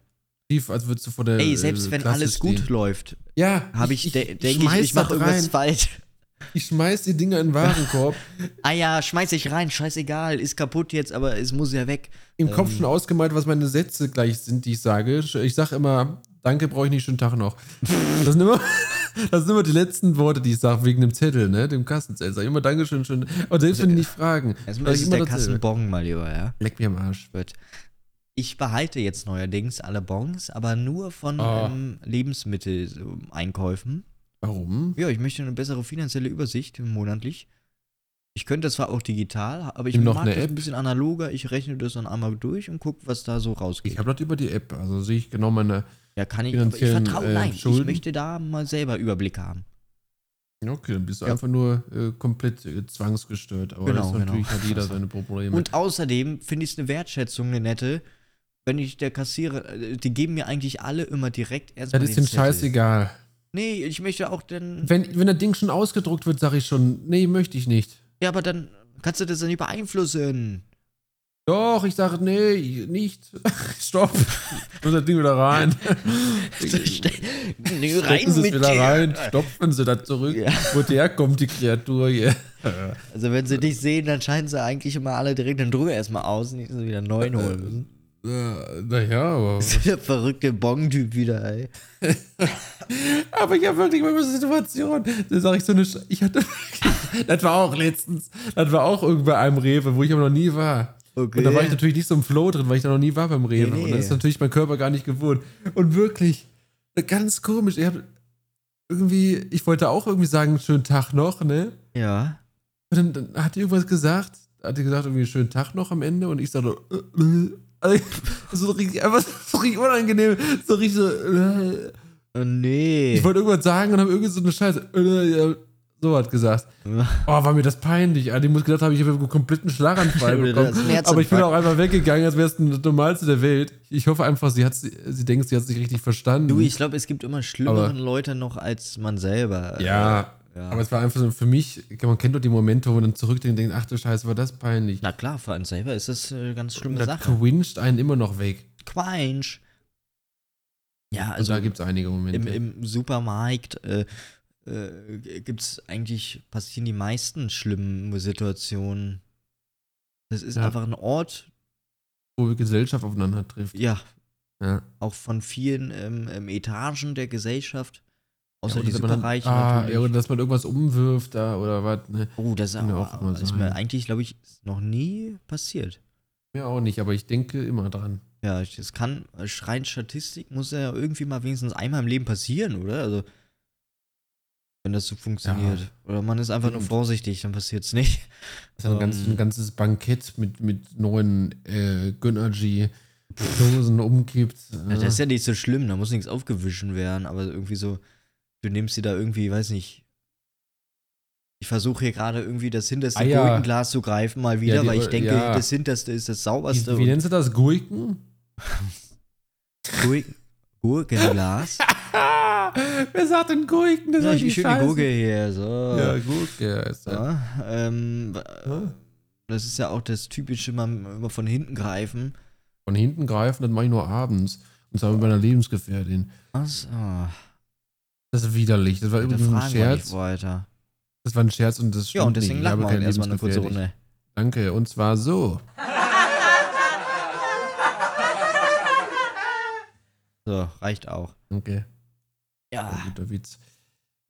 Tief, als würdest du vor der Ey, selbst äh, wenn Klasse alles gut stehen. läuft, Ja, habe ich, de denke ich, ich mache irgendwas falsch. Ich schmeiß die Dinger in den Warenkorb. Ah ja, schmeiß ich rein, scheißegal, ist kaputt jetzt, aber es muss ja weg. im Kopf Ähm. schon ausgemalt, was meine Sätze gleich sind, die ich sage. Ich sage immer, danke, brauche ich nicht, schönen Tag noch. Das sind immer, das sind immer die letzten Worte, die ich sage, wegen dem Zettel, ne, dem Kassenzettel. Sag ich immer Dankeschön, schön. Und selbst wenn die nicht fragen. Erstmal ist der. Kassenbon mal lieber, ja. Leck mir am Arsch. Wird. Ich behalte jetzt neuerdings alle Bons, aber nur von Ah. ähm, Lebensmitteleinkäufen. Warum? Ja, ich möchte eine bessere finanzielle Übersicht monatlich. Ich könnte das zwar auch digital, aber ich noch mag das App. ein bisschen analoger. Ich rechne das dann einmal durch und gucke, was da so rausgeht. Ich habe das über die App, also sehe ich genau meine. ja, kann ich, aber ich vertraue, äh, nein, ich Schulden. möchte da mal selber Überblick haben. Okay, dann bist du Ja. einfach nur äh, komplett äh, zwangsgestört. Aber Genau, das ist natürlich genau. hat jeder seine Probleme. Und außerdem finde ich es eine Wertschätzung, eine nette, wenn ich der Kassierer, äh, die geben mir eigentlich alle immer direkt erstmal das ist den dem scheißegal. Nee, ich möchte auch dann, Wenn, wenn das Ding schon ausgedruckt wird, sage ich schon, nee, möchte ich nicht. ja, aber dann kannst du das dann nicht beeinflussen. Doch, ich sage, nee, nicht. Stopp. Und das Ding wieder rein. nee, Stecken Sie es wieder dir. rein, stopfen Sie das zurück. Ja. Wo der kommt, die Kreatur hier. Also wenn sie dich sehen, dann scheinen sie eigentlich immer alle direkt den Drucker erstmal aus, nicht dass sie wieder einen neuen holen müssen. Äh, Naja, aber. Der verrückte Bong-Typ wieder, ey. Aber ich habe wirklich mal eine Situation. Da sage ich so eine. Sch ich hatte. das war auch letztens, das war auch irgendwo bei einem Rewe, wo ich aber noch nie war. Okay. Und da war ich natürlich nicht so im Flow drin, weil ich da noch nie war beim Rewe. Nee. Und dann ist natürlich mein Körper gar nicht gewohnt. Und wirklich, ganz komisch. Ich hab irgendwie, ich wollte auch irgendwie sagen, schönen Tag noch, ne? ja. Und dann, dann hat die irgendwas gesagt. Hat die gesagt, irgendwie schönen Tag noch am Ende. Und ich sagte, äh, äh, also, so richtig, einfach so richtig unangenehm. So richtig so, äh. Oh, nee. Ich wollte irgendwas sagen und habe irgendwie so eine Scheiße, äh, so was gesagt. Oh, war mir das peinlich. Alter. Ich muss gedacht haben, ich habe einen kompletten Schlaganfall bekommen. Aber ich bin auch einfach weggegangen, als wäre es das Normalste der Welt. Ich hoffe einfach, sie, hat, sie, sie denkt, sie hat sich richtig verstanden. Du, ich glaube, es gibt immer schlimmere Aber- Leute noch als man selber. ja, ja. aber es war einfach so für mich, man kennt doch die Momente, wo man dann zurückdenkt und denkt, ach du Scheiße, war das peinlich. Na klar, für einen selber ist das eine ganz schlimme das Sache. cringed einen immer noch weg. Quatsch. Ja, Also also da gibt es einige Momente. im, im Supermarkt äh, äh, gibt es eigentlich, passieren die meisten schlimmen Situationen. Das ist Ja. einfach ein Ort, wo Gesellschaft aufeinander trifft. ja, Ja. auch von vielen ähm, ähm, Etagen der Gesellschaft. Außer Ja, die dann- Superreichen ah, natürlich. ja, oder dass man irgendwas umwirft da oder was. Ne? oh, das ist, aber, auch immer ist sein. mir eigentlich, glaube ich, noch nie passiert. Mir auch nicht, aber ich denke immer dran. Ja, das kann, rein Statistik muss ja irgendwie mal wenigstens einmal im Leben passieren, oder? Also, wenn das so funktioniert. Oder man ist einfach nur vorsichtig, dann passiert es nicht. Das ist ein, ganz, Ähm. ein ganzes Bankett mit, mit neuen äh, Gönnergy Dosen umkippt. Ja, das ist ja nicht so schlimm, da muss nichts aufgewischen werden, aber irgendwie so, du nimmst sie da irgendwie, weiß nicht. Ich versuche hier gerade irgendwie das hinterste Ah, ja. Gurkenglas zu greifen, mal wieder, die- weil ich denke, ja. das hinterste ist das sauberste. wie, wie nennst du das? Gurken? Gur Gurkenglas? Wer sagt denn Gurken? Das ja, ist ich die schön die Scheiße. Gurke hier, so. Ja, Gurke ist das. Ja, ähm, Ja. das ist ja auch das typische, man immer von hinten greifen. Von hinten greifen, das mache ich nur abends. Und zwar mit meiner Lebensgefährtin. Was? Oh, Das ist widerlich. Das war übrigens ein Scherz. weiter. Das war ein Scherz und das Ja, stimmt und deswegen nicht. Lachen wir erstmal eine kurze. Runde. Danke. Und zwar so. So, reicht auch. Okay. Ja. Guter Witz.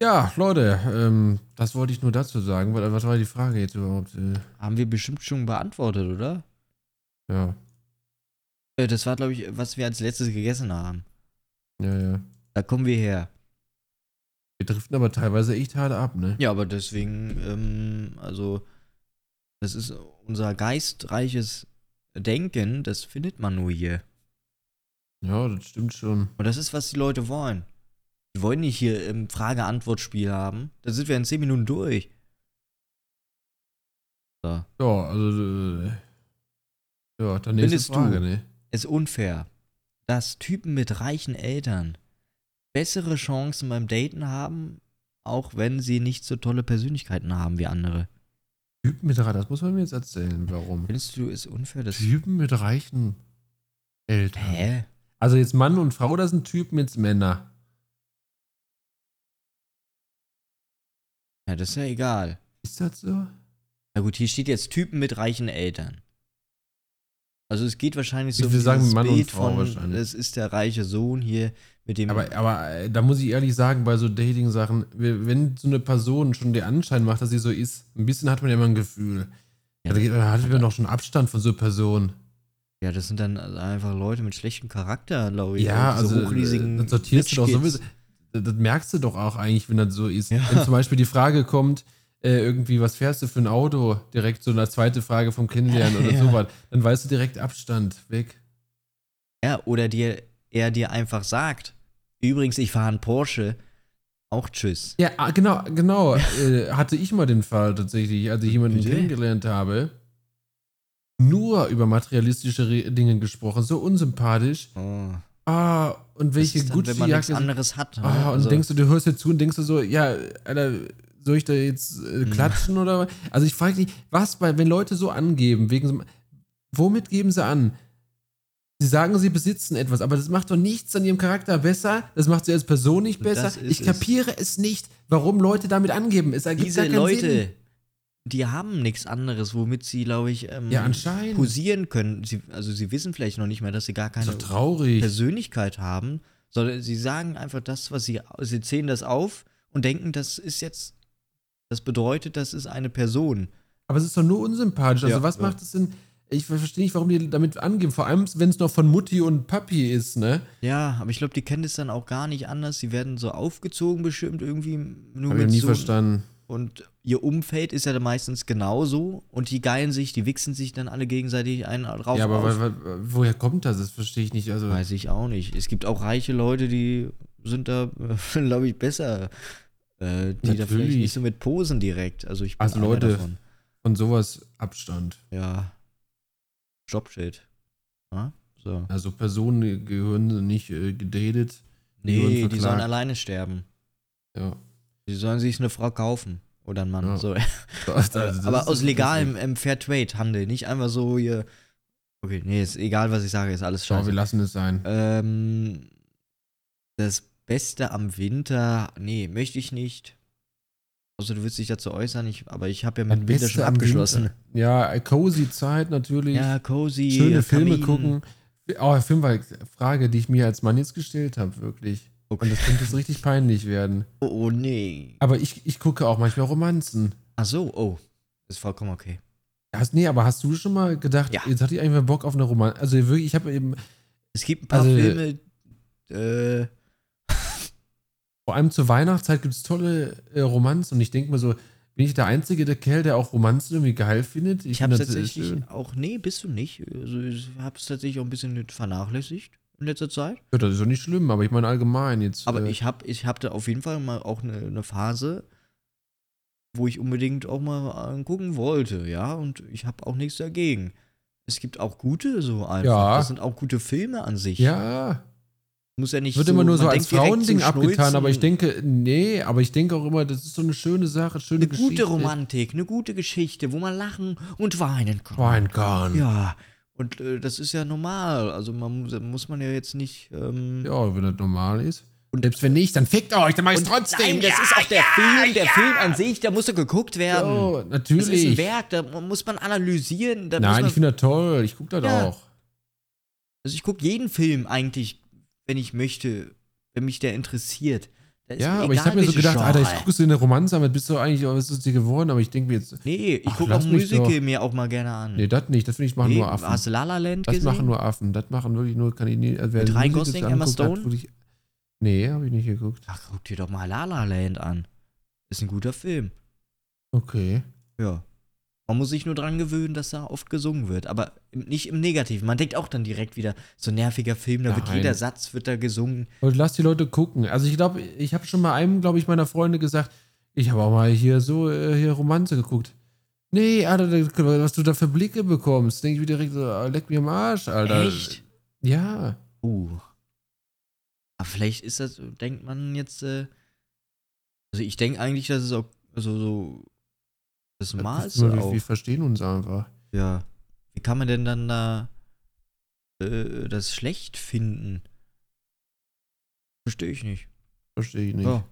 Ja, Leute, ähm, das wollte ich nur dazu sagen. weil- Was war die Frage jetzt überhaupt? Äh, Haben wir bestimmt schon beantwortet, oder? ja, Äh, Das war, glaube ich, was wir als letztes gegessen haben. ja, ja. Da kommen wir her. Wir driften aber teilweise echt hart ab, ne? Ja, aber deswegen, ähm, also, das ist unser geistreiches Denken, das findet man nur hier. Ja, das stimmt schon. Und das ist, was die Leute wollen. Die wollen nicht hier im Frage-Antwort-Spiel haben. Da sind wir in 10 Minuten durch. So. Ja, also, äh, ja, dann nächste Findest du? Frage, ne? Es ist unfair, dass Typen mit reichen Eltern bessere Chancen beim Daten haben, auch wenn sie nicht so tolle Persönlichkeiten haben wie andere. Typen mit Reich, das muss man mir jetzt erzählen, warum. Findest du es unfair, dass. Typen mit reichen Eltern. Hä? Also jetzt Mann und Frau, das sind Typen jetzt Männer. Ja, das ist ja egal. Ist das so? Na gut, hier steht jetzt Typen mit reichen Eltern. Also es geht wahrscheinlich so Ich um sagen Mann und Bild Frau von, wahrscheinlich. es ist der reiche Sohn hier mit dem. Aber, aber äh, da muss ich ehrlich sagen, bei so Dating-Sachen, we- wenn so eine Person schon den Anschein macht, dass sie so ist, ein bisschen hat man ja immer ein Gefühl. Ja, da, geht- da hat man doch schon Abstand von so einer Person. ja, das sind dann also einfach Leute mit schlechtem Charakter, glaube ich. Ja, also hochriesigen äh, das sortierst du doch sowieso. Das merkst du doch auch eigentlich, wenn das so ist. Ja. Wenn zum Beispiel die Frage kommt, äh, irgendwie, was fährst du für ein Auto? Direkt so eine zweite Frage vom Kennenlernen oder Ja. sowas. Dann weißt du direkt Abstand, weg. Ja, oder dir, er dir einfach sagt, übrigens, ich fahre einen Porsche, auch tschüss. Ja, ah, genau, genau. äh, hatte ich mal den Fall tatsächlich, als ich jemanden Bitte? kennengelernt habe. Nur über materialistische Re Dinge gesprochen, so unsympathisch. Oh. Ah, und welche dann, wenn man nichts Gucci-Jacke. anderes hat. ne? Ah, und Also, denkst du, du hörst dir zu und denkst du so, ja, Alter, soll ich da jetzt äh, Hm. klatschen oder was? Also ich frage dich, was bei, wenn Leute so angeben, wegen so, womit geben sie an? Sie sagen, sie besitzen etwas, aber das macht doch nichts an ihrem Charakter besser. Das macht sie als Person nicht besser. Ich kapiere es. nicht, warum Leute damit angeben. Es ergibt diese keinen Leute, Sinn. die haben nichts anderes, womit sie, glaube ich, ähm, Ja, anscheinend. posieren können. Sie, also sie wissen vielleicht noch nicht mal, dass sie gar keine. Persönlichkeit haben, sondern sie sagen einfach das, was sie, sie zählen das auf und denken, das ist jetzt Das bedeutet, das ist eine Person. Aber es ist doch nur unsympathisch. Also Ja, was ja. macht es denn? Ich verstehe nicht, warum die damit angeben. Vor allem, wenn es noch von Mutti und Papi ist, ne? Ja, aber ich glaube, die kennen es dann auch gar nicht anders. Die werden so aufgezogen bestimmt irgendwie nur ich mit nie so verstanden. Und ihr Umfeld ist ja dann meistens genauso und die geilen sich, die wichsen sich dann alle gegenseitig einen drauf Ja, aber wa- woher kommt das? Das verstehe ich nicht. Also, Weiß ich auch nicht. Es gibt auch reiche Leute, die sind da, glaube ich, besser. Äh, die da vielleicht Natürlich. nicht so mit posen direkt. Also ich bin Also Leute- davon. von sowas Abstand. Ja. Jobschild. Ja, so. Also Personen gehören nicht äh, wurden Nee, die sollen alleine sterben. Ja. Die sollen sich eine Frau kaufen. Oder ein Mann. Ja. So. Also, Aber aus legalem ähm, Fairtrade-Handel. Nicht einfach so hier. Okay, nee, ist egal, was ich sage, ist alles Schau, wir scheiße. lassen es sein. Ähm, das Beste am Winter, nee, möchte ich nicht. Also du willst dich dazu äußern, ich, aber ich habe ja mit dem Winter schon abgeschlossen. Winter. Ja, äh, cozy Zeit natürlich. Ja, cozy. Schöne Filme gucken. Oh, Film war eine Frage, die ich mir als Mann jetzt gestellt habe, wirklich. Okay. Und das könnte jetzt richtig peinlich werden. Oh, oh nee. Aber ich, ich gucke auch manchmal Romanzen. Ach so, oh. Ist vollkommen okay. Hast, nee, aber hast du schon mal gedacht, Ja. jetzt hatte ich einfach Bock auf eine Romanze? Also wirklich, ich habe eben, Es gibt ein paar Also- Filme, äh, vor allem zur Weihnachtszeit gibt es tolle äh, Romanzen und ich denke mir so, bin ich der einzige der Kerl, der auch Romanzen irgendwie geil findet? ich finde habe tatsächlich schön. auch, nee, bist du nicht. Also ich habe es tatsächlich auch ein bisschen vernachlässigt in letzter Zeit. Ja, das ist doch nicht schlimm, aber ich meine allgemein jetzt. Aber äh, ich habe ich hab da auf jeden Fall mal auch eine, eine Phase, wo ich unbedingt auch mal äh, gucken wollte, ja, und ich habe auch nichts dagegen. Es gibt auch gute so einfach. Ja. Das sind auch gute Filme an sich. Ja, Muss ja nicht wird immer nur so als Frauending abgetan, aber ich denke, nee, aber ich denke auch immer, das ist so eine schöne Sache, schöne Eine Geschichte. gute Romantik, eine gute Geschichte, wo man lachen und weinen kann. Wein kann. Ja. Und äh, das ist ja normal. Also man muss, man ja jetzt nicht. Ähm, Ja, wenn das normal ist. Und selbst wenn nicht, dann fickt euch, dann mach ich's trotzdem. Nein, das ist auch der Film. Der Film an sich, der muss doch geguckt werden. Oh, Das natürlich. ist ein Werk, da muss man analysieren. Da Nein, man, ich finde das toll. Ich gucke das Ja. auch. also ich gucke jeden Film eigentlich, wenn ich möchte, wenn mich der interessiert. Da ist Ja, aber ich egal, habe mir so gedacht, Alter, ich Genre. gucke so eine Romanze, aber bist du eigentlich, was ist dir geworden? Aber ich denke mir jetzt, Nee, ich gucke auch Musical mir auch mal gerne an. nee, das nicht. Das finde ich machen Nee, nur Affen. Hast du La La Land Das gesehen? machen nur Affen. Das machen wirklich nur, kann ich nie. Also Mit Ryan Gosling, Emma Stone? wirklich- Nee, habe ich nicht geguckt. Ach, guck dir doch mal La La Land an. Ist ein guter Film. Okay. Ja. Man muss sich nur dran gewöhnen, dass da oft gesungen wird. Aber nicht im Negativen. Man denkt auch dann direkt wieder, so ein nerviger Film, da wird Nein. jeder Satz wird da gesungen. Und lass die Leute gucken. Also ich glaube, ich habe schon mal einem, glaube ich, meiner Freunde gesagt, ich habe auch mal hier so äh, hier Romanze geguckt. Nee, Alter, was du da für Blicke bekommst, denke ich mir direkt so, ah, leck mir am Arsch, Alter. Echt? Ja. Uh. Aber vielleicht ist das, denkt man jetzt, äh, also ich denke eigentlich, dass es auch, also so, das Normalste wir, auch. wir verstehen uns einfach. Ja. Wie kann man denn dann da äh, das schlecht finden? Verstehe ich nicht. Verstehe ich nicht. Ja,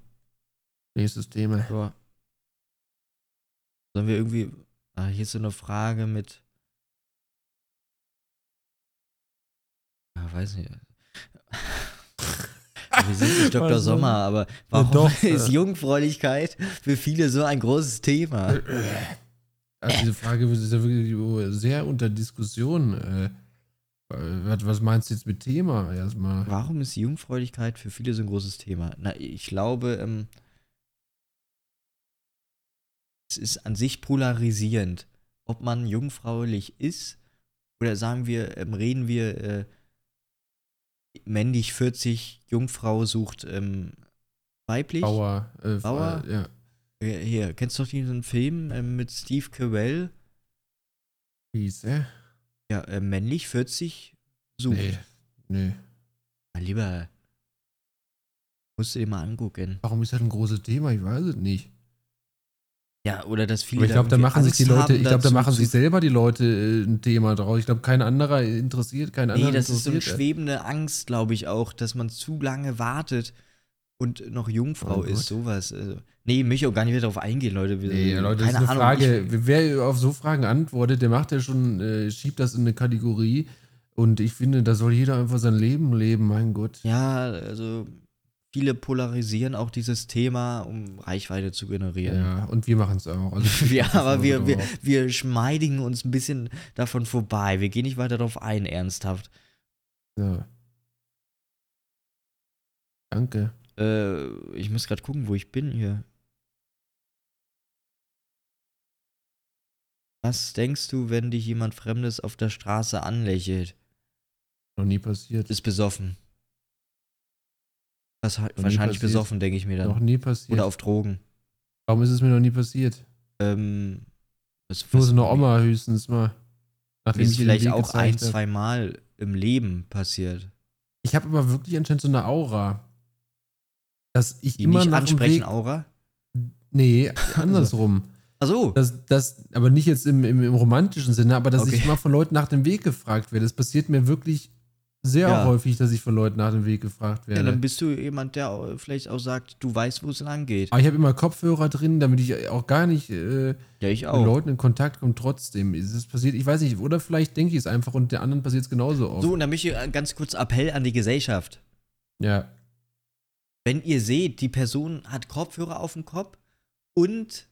Nächstes Thema. ja. Sollen wir irgendwie. Ah, hier ist so eine Frage mit. Ja, weiß nicht. Wir sind nicht Dr. Soll- Sommer, aber warum doch, ist äh. Jungfräulichkeit für viele so ein großes Thema? Also diese Frage ist ja wirklich sehr unter Diskussion. Äh, was, was meinst du jetzt mit Thema erstmal? Warum ist Jungfräulichkeit für viele so ein großes Thema? Na, ich glaube, ähm, es ist an sich polarisierend. Ob man jungfräulich ist oder sagen wir, ähm, reden wir äh, männlich 40, Jungfrau sucht ähm, weiblich. Bauer. Äh, Bauer? Äh, ja. Hier, hier, kennst du doch diesen Film ähm, mit Steve Carell? Äh? Ja, äh, männlich 40 sucht. Nee. Nee. Na, lieber, musst du dir mal angucken. Warum ist das ein großes Thema? Ich weiß es nicht. Ja, oder dass viele Aber ich glaube, da machen sich die Leute, ich glaube, da machen sich selber die Leute äh, ein Thema draus. Ich glaube, kein anderer interessiert, kein anderer Nee, das ist so eine interessiert. schwebende Angst, glaube ich auch, dass man zu lange wartet und noch Jungfrau Oh ist, sowas. Also, nee, mich auch gar nicht wieder darauf eingehen, Leute. Wir- Nee, Leute, das ist keine eine Ahnung, Frage. Wer auf so Fragen antwortet, der macht ja schon, äh, schiebt das in eine Kategorie. Und ich finde, da soll jeder einfach sein Leben leben, mein Gott. Ja, also viele polarisieren auch dieses Thema, um Reichweite zu generieren. Ja, und wir machen es auch. Also Wir, aber wir, wir, wir schmeidigen uns ein bisschen davon vorbei. Wir gehen nicht weiter darauf ein, ernsthaft. Ja. Danke. Äh, ich muss gerade gucken, wo ich bin hier. Was denkst du, wenn dich jemand Fremdes auf der Straße anlächelt? Noch nie passiert. Ist besoffen. Was, nie wahrscheinlich besoffen, denke ich mir Noch dann. nie passiert. Oder auf Drogen. Warum ist es mir noch nie passiert? Ähm, was, Nur so eine Oma höchstens mal. Nachdem ist vielleicht auch ein, zwei Mal im Leben passiert. Ich habe aber wirklich anscheinend so eine Aura. Dass ich Die immer nicht nach ansprechen, Weg. Aura? Nee, andersrum. Achso. Das, das, aber nicht jetzt im, im, im romantischen Sinne, aber dass Okay. ich immer von Leuten nach dem Weg gefragt werde. Das passiert mir wirklich sehr Ja. häufig, dass ich von Leuten nach dem Weg gefragt Ja, werde. dann bist du jemand, der auch vielleicht auch sagt, du weißt, wo es lang geht. aber ich habe immer Kopfhörer drin, damit ich auch gar nicht äh, Ja, ich mit auch. Leuten in Kontakt komme. Trotzdem ist es passiert, ich weiß nicht, oder vielleicht denke ich es einfach und der anderen passiert es genauso oft. So, und dann möchte ich ganz kurz Appell an die Gesellschaft. Ja, Wenn ihr seht, die Person hat Kopfhörer auf dem Kopf und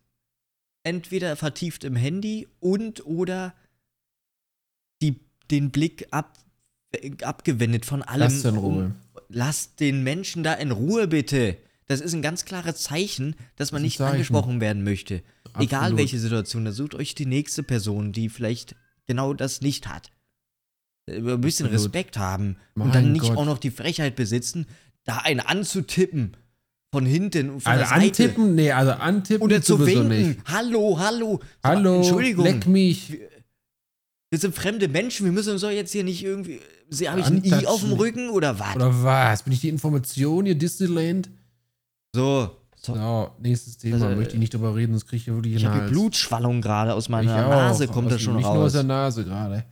entweder vertieft im Handy und oder die, den Blick ab, abgewendet von allem. lasst in Ruhe. Lasst den Menschen da in Ruhe, bitte. Das ist ein ganz klares Zeichen, dass man Das nicht angesprochen werden möchte. Egal Absolut. welche Situation, da sucht euch die nächste Person, die vielleicht genau das nicht hat. Äh, Ein bisschen Absolut. Respekt haben und Mein dann nicht Gott. auch noch die Frechheit besitzen, da einen anzutippen. Von hinten und von Also der Seite. antippen, nee, also antippen Oder zu winken. nicht. Hallo, hallo. Hallo, Entschuldigung. leck mich. Wir sind fremde Menschen, wir müssen uns doch jetzt hier nicht irgendwie. Sie, habe ich ein I auf dem Rücken oder was? Oder was? Bin ich die Information hier, Disneyland? So. so. So, nächstes Thema. Also, Möchte ich nicht drüber reden, sonst kriege ich hier wirklich Ich habe. Blutschwallung gerade aus meiner. Nase, kommt aus, das schon nicht nur aus raus. der Nase gerade.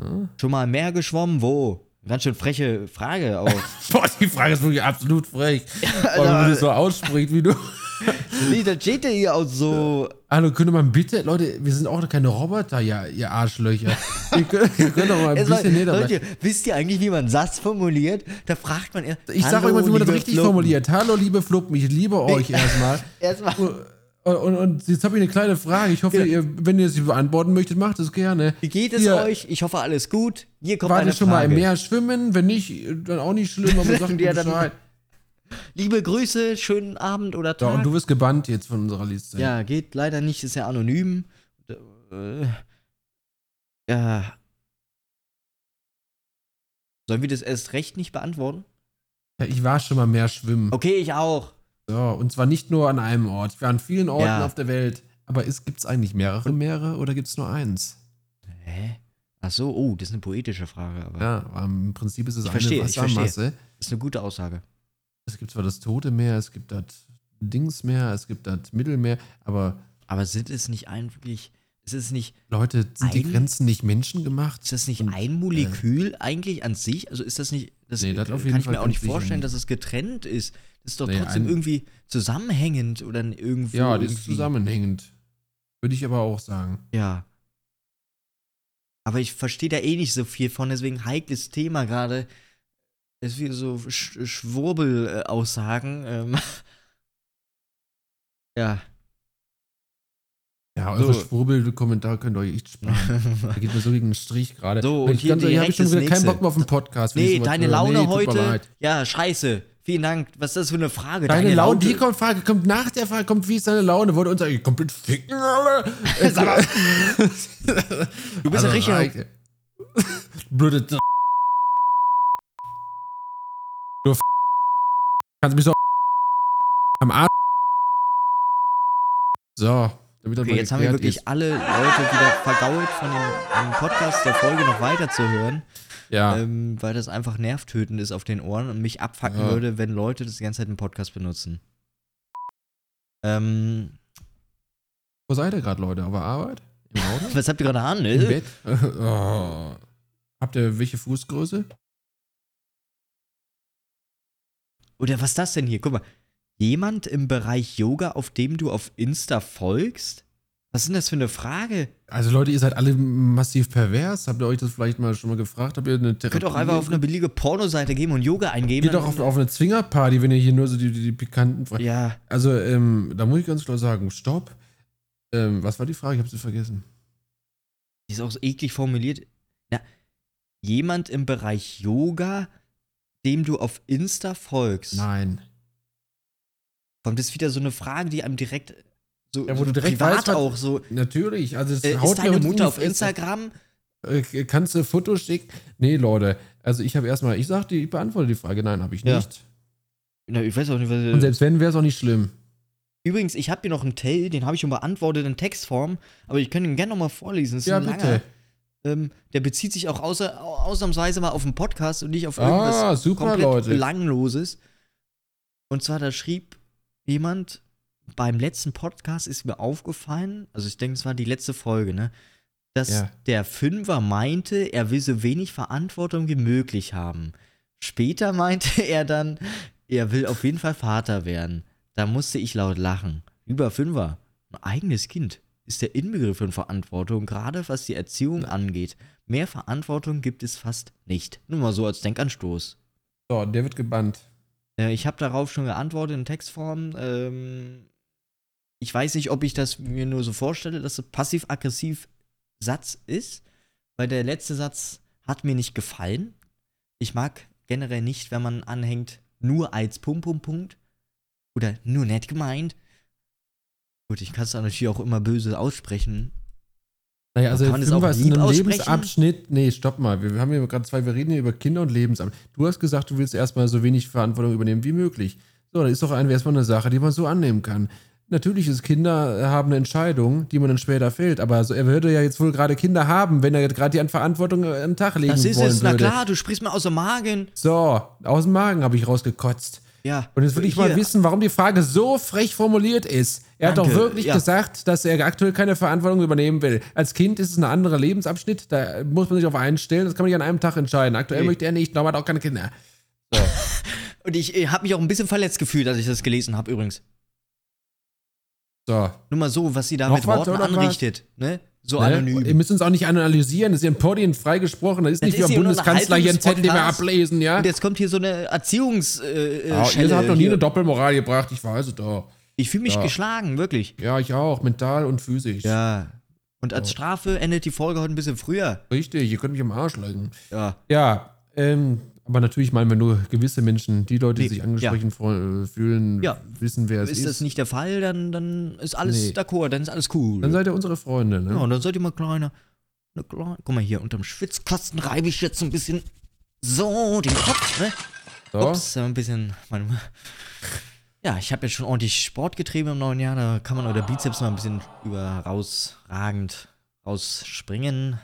Hm? Schon mal mehr geschwommen? Wo? Ganz schön freche Frage auch. Boah, die Frage ist wirklich absolut frech. Boah, wenn man das so ausspricht, wie du. nee, das steht ja hier auch so. Hallo, könnte man bitte, Leute, wir sind auch keine Roboter, ja, ihr Arschlöcher. ihr, könnt, ihr könnt doch mal ein Erstmal, bisschen näher Leute, wisst ihr eigentlich, wie man einen Satz formuliert? Da fragt man erst. Ich sage euch mal, wie man das richtig formuliert. Hallo, liebe Fluppen, ich liebe euch erstmal. Erstmal. Und, und, und jetzt habe ich eine kleine Frage. Ich hoffe, Ja. ihr, wenn ihr sie beantworten möchtet, macht es gerne. Wie geht es Ihr euch? Ich hoffe, alles gut. Hier kommt Wart eine ihr schon mal Frage. im Meer schwimmen? Wenn nicht, dann auch nicht schlimm, aber sagt Ja, dann- Bescheid. Liebe Grüße, schönen Abend oder Tag. und du wirst gebannt jetzt von unserer Liste. Ja, geht leider nicht, ist ja anonym. Äh, ja. Sollen wir das erst recht nicht beantworten? Ja, Ich war schon mal mehr schwimmen. Okay, ich auch. So, und zwar nicht nur an einem Ort. Ich war an vielen Orten Ja. auf der Welt. Aber gibt es eigentlich mehrere Meere oder gibt es nur eins? Hä? Ach so, oh, das ist eine poetische Frage, aber Ja, im Prinzip ist es Ich eine verstehe, ich Wassermasse. das ist eine gute Aussage. Es gibt zwar das Tote Meer, es gibt das Dingsmeer, es gibt das Mittelmeer, aber Aber sind es nicht eigentlich, ist es nicht, Leute, sind die Ein- Grenzen nicht menschengemacht? ist das nicht Und, ein Molekül eigentlich an sich? Also ist das nicht, das Nee, das auf jeden kann ich Fall mir auch nicht vorstellen, dass es getrennt ist. Das ist doch Nee, trotzdem ein- irgendwie zusammenhängend oder irgendwo. Ja, das ist irgendwie- zusammenhängend. Würde ich aber auch sagen. Ja. Aber ich verstehe da eh nicht so viel von, deswegen heikles Thema gerade. Ist wie so Sch Schwurbel-Aussagen. Ähm. ja. Ja, eure So. Schwurbel-Kommentare könnt ihr euch echt sparen. Da geht mir so gegen den Strich gerade. So, und ich hier habe ich direkt schon wieder keinen nächste. Bock mehr auf den Podcast. Nee, deine. Laune Nee, heute. Ja, scheiße. Vielen Dank. Was ist das für eine Frage? Deine Laune, die kommt, Frage kommt nach der Frage, kommt, wie ist deine Laune? Wollt ihr uns eigentlich komplett ficken, mal. Du bist Also ein richtiger. reicht. Blöde Du F- kannst mich so am Arsch. So, damit Okay, jetzt haben wir wirklich ist. alle Leute wieder vergault von dem, Podcast der Folge noch weiter zu hören. Ja, ähm, weil das einfach nervtötend ist auf den Ohren und mich abfacken Ja. würde, wenn Leute das die ganze Zeit im Podcast benutzen. Ähm, wo seid ihr gerade, Leute? Auf der Arbeit? Im Auto? was habt ihr gerade an? Im Ne? Bett? oh. Habt ihr welche Fußgröße? Oder was ist das denn hier? Guck mal. Jemand im Bereich Yoga, auf dem du auf Insta folgst? Was ist denn das für eine Frage? Also Leute, ihr seid alle massiv pervers. Habt ihr euch das vielleicht mal schon mal gefragt? Habt ihr eine Therapie? könnt auch einfach auf eine billige Pornoseite gehen und Yoga eingeben. Geht doch auf, auf eine Zwingerparty, wenn ihr hier nur so die, die, die pikanten Fra- ja, Also, ähm, da muss ich ganz klar sagen, stopp. Ähm, was war die Frage? Ich habe sie vergessen. die ist auch so eklig formuliert. Ja, jemand im Bereich Yoga, dem du auf Insta folgst. Nein. Kommt das wieder so eine Frage, die einem direkt so, Ja, wo so du direkt privat weißt, auch so. Natürlich. Also, es Äh, haut ist deine Mutter auf Fresse. Instagram? Äh, kannst du Fotos schicken? Nee, Leute. Also, ich habe erstmal, ich sagte, ich beantworte die Frage. Nein, habe ich Ja. nicht. Na, ich weiß auch nicht, was. Und selbst wenn, wäre es auch nicht schlimm. Übrigens, ich habe hier noch einen Tell, den habe ich schon beantwortet in Textform, aber ich kann ihn gerne nochmal vorlesen. Das ist Ja, bitte. langer. Ähm, der bezieht sich auch außer, au- ausnahmsweise mal auf einen Podcast und nicht auf irgendwas Ah, super, komplett Leute. Belangloses. Und zwar, da schrieb jemand, beim letzten Podcast ist mir aufgefallen, also ich denke, es war die letzte Folge, ne? Dass Ja. der Fünfer meinte, er will so wenig Verantwortung wie möglich haben. Später meinte er dann, er will auf jeden Fall Vater werden. Da musste ich laut lachen. Über Fünfer, ein eigenes Kind, ist der Inbegriff von Verantwortung, gerade was die Erziehung angeht. Mehr Verantwortung gibt es fast nicht. Nur mal so als Denkanstoß. So, der wird gebannt. Äh, ich habe darauf schon geantwortet in Textform. Ähm, ich weiß nicht, ob ich das mir nur so vorstelle, dass es passiv-aggressiv Satz ist, weil der letzte Satz hat mir nicht gefallen. Ich mag generell nicht, wenn man anhängt, nur als Punkt, Punkt, Punkt. Oder nur nett gemeint. Gut, ich kann es natürlich auch immer böse aussprechen. Naja, also Kann Fünfer auch ist in lieb einem aussprechen? Lebensabschnitt. Nee, stopp mal. Wir, haben hier gerade zwei, wir reden hier über Kinder und Lebensabschnitt. Du hast gesagt, du willst erstmal so wenig Verantwortung übernehmen wie möglich. So, das ist doch ein- erstmal eine Sache, die man so annehmen kann. Natürlich ist Kinder haben eine Entscheidung, die man dann später fällt, aber so, er würde ja jetzt wohl gerade Kinder haben, wenn er jetzt gerade die an Verantwortung äh, an den Tag legen Das ist es, na würde. klar, du sprichst mir aus dem Magen. So, aus dem Magen habe ich rausgekotzt. Ja. Und jetzt will ich mal wissen, warum die Frage so frech formuliert ist. Er hat Danke, doch wirklich ja. gesagt, dass er aktuell keine Verantwortung übernehmen will. Als Kind ist es ein anderer Lebensabschnitt, da muss man sich auf einstellen, das kann man nicht an einem Tag entscheiden. Aktuell Nee. möchte er nicht, aber hat auch keine Kinder. Und ich äh, habe mich auch ein bisschen verletzt gefühlt, als ich das gelesen habe, übrigens. So. Nur mal so, was sie da Noch mit was, Worten was? anrichtet, ne? So Ne? anonym. Ihr müsst uns auch nicht analysieren, das ist ja ein Podium freigesprochen, das ist Das nicht wie am Bundeskanzler hier ein Zettel, den wir ablesen, ja? Und jetzt kommt hier so eine Erziehungs äh, äh, Schelle ihr habt noch nie eine Doppelmoral gebracht, ich weiß es doch. Ich fühle mich Ja. geschlagen, wirklich. Ja, ich auch, mental und physisch. Ja. Und als. Strafe endet die Folge heute ein bisschen früher. Richtig, ihr könnt mich am Arsch lecken. Ja. Ja, ähm, aber natürlich meinen wir nur gewisse Menschen, die Leute, die Nee, sich angesprochen freu- äh, fühlen, Ja. wissen, wer es Ist ist. das nicht der Fall, dann, dann ist alles Nee. d'accord, dann ist alles cool. Dann seid ihr unsere Freunde, ne? ja, und dann seid ihr mal kleiner. Eine kleine, guck mal hier, unterm Schwitzkasten reibe ich jetzt so ein bisschen so den Kopf, ne? so. Ups, ein bisschen. Mein, ja, ich habe jetzt schon ordentlich Sport getrieben im neuen Jahr. Da kann man der Bizeps mal ein bisschen über rausragend rausspringen.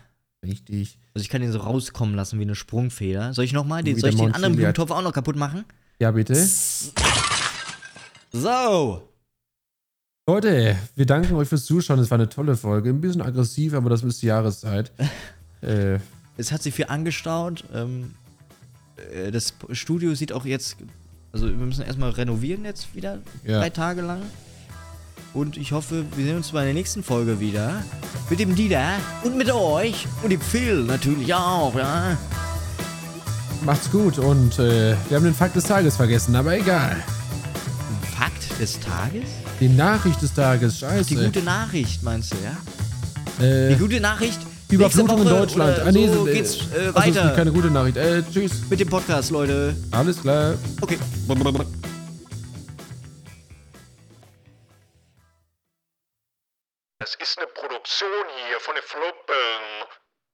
Richtig. Also ich kann den so rauskommen lassen wie eine Sprungfeder. Soll ich nochmal? Den, soll ich den anderen. Blumentopf auch noch kaputt machen? Ja, bitte. So. Leute, wir danken euch fürs Zuschauen. Es war eine tolle Folge. Ein bisschen aggressiv, aber das ist die Jahreszeit. äh, Es hat sich viel angestaut. Ähm, äh, das Studio sieht auch jetzt. Also wir müssen erstmal renovieren jetzt wieder. Ja. Drei Tage lang. Und ich hoffe, wir sehen uns bei der nächsten Folge wieder. Mit dem Dieter und mit euch. Und dem Phil natürlich auch, ja. macht's gut und äh, wir haben den Fakt des Tages vergessen, aber egal. Fakt des Tages? Die Nachricht des Tages, Die scheiße. gute Nachricht, meinst du, ja? äh, Die gute Nachricht. Überflutung in Deutschland. Ah, nee, so äh, geht's äh, also, weiter gibt keine gute Nachricht. Äh, tschüss. mit dem Podcast, Leute. Alles klar. Okay. Das ist eine Produktion hier von den Fluppen.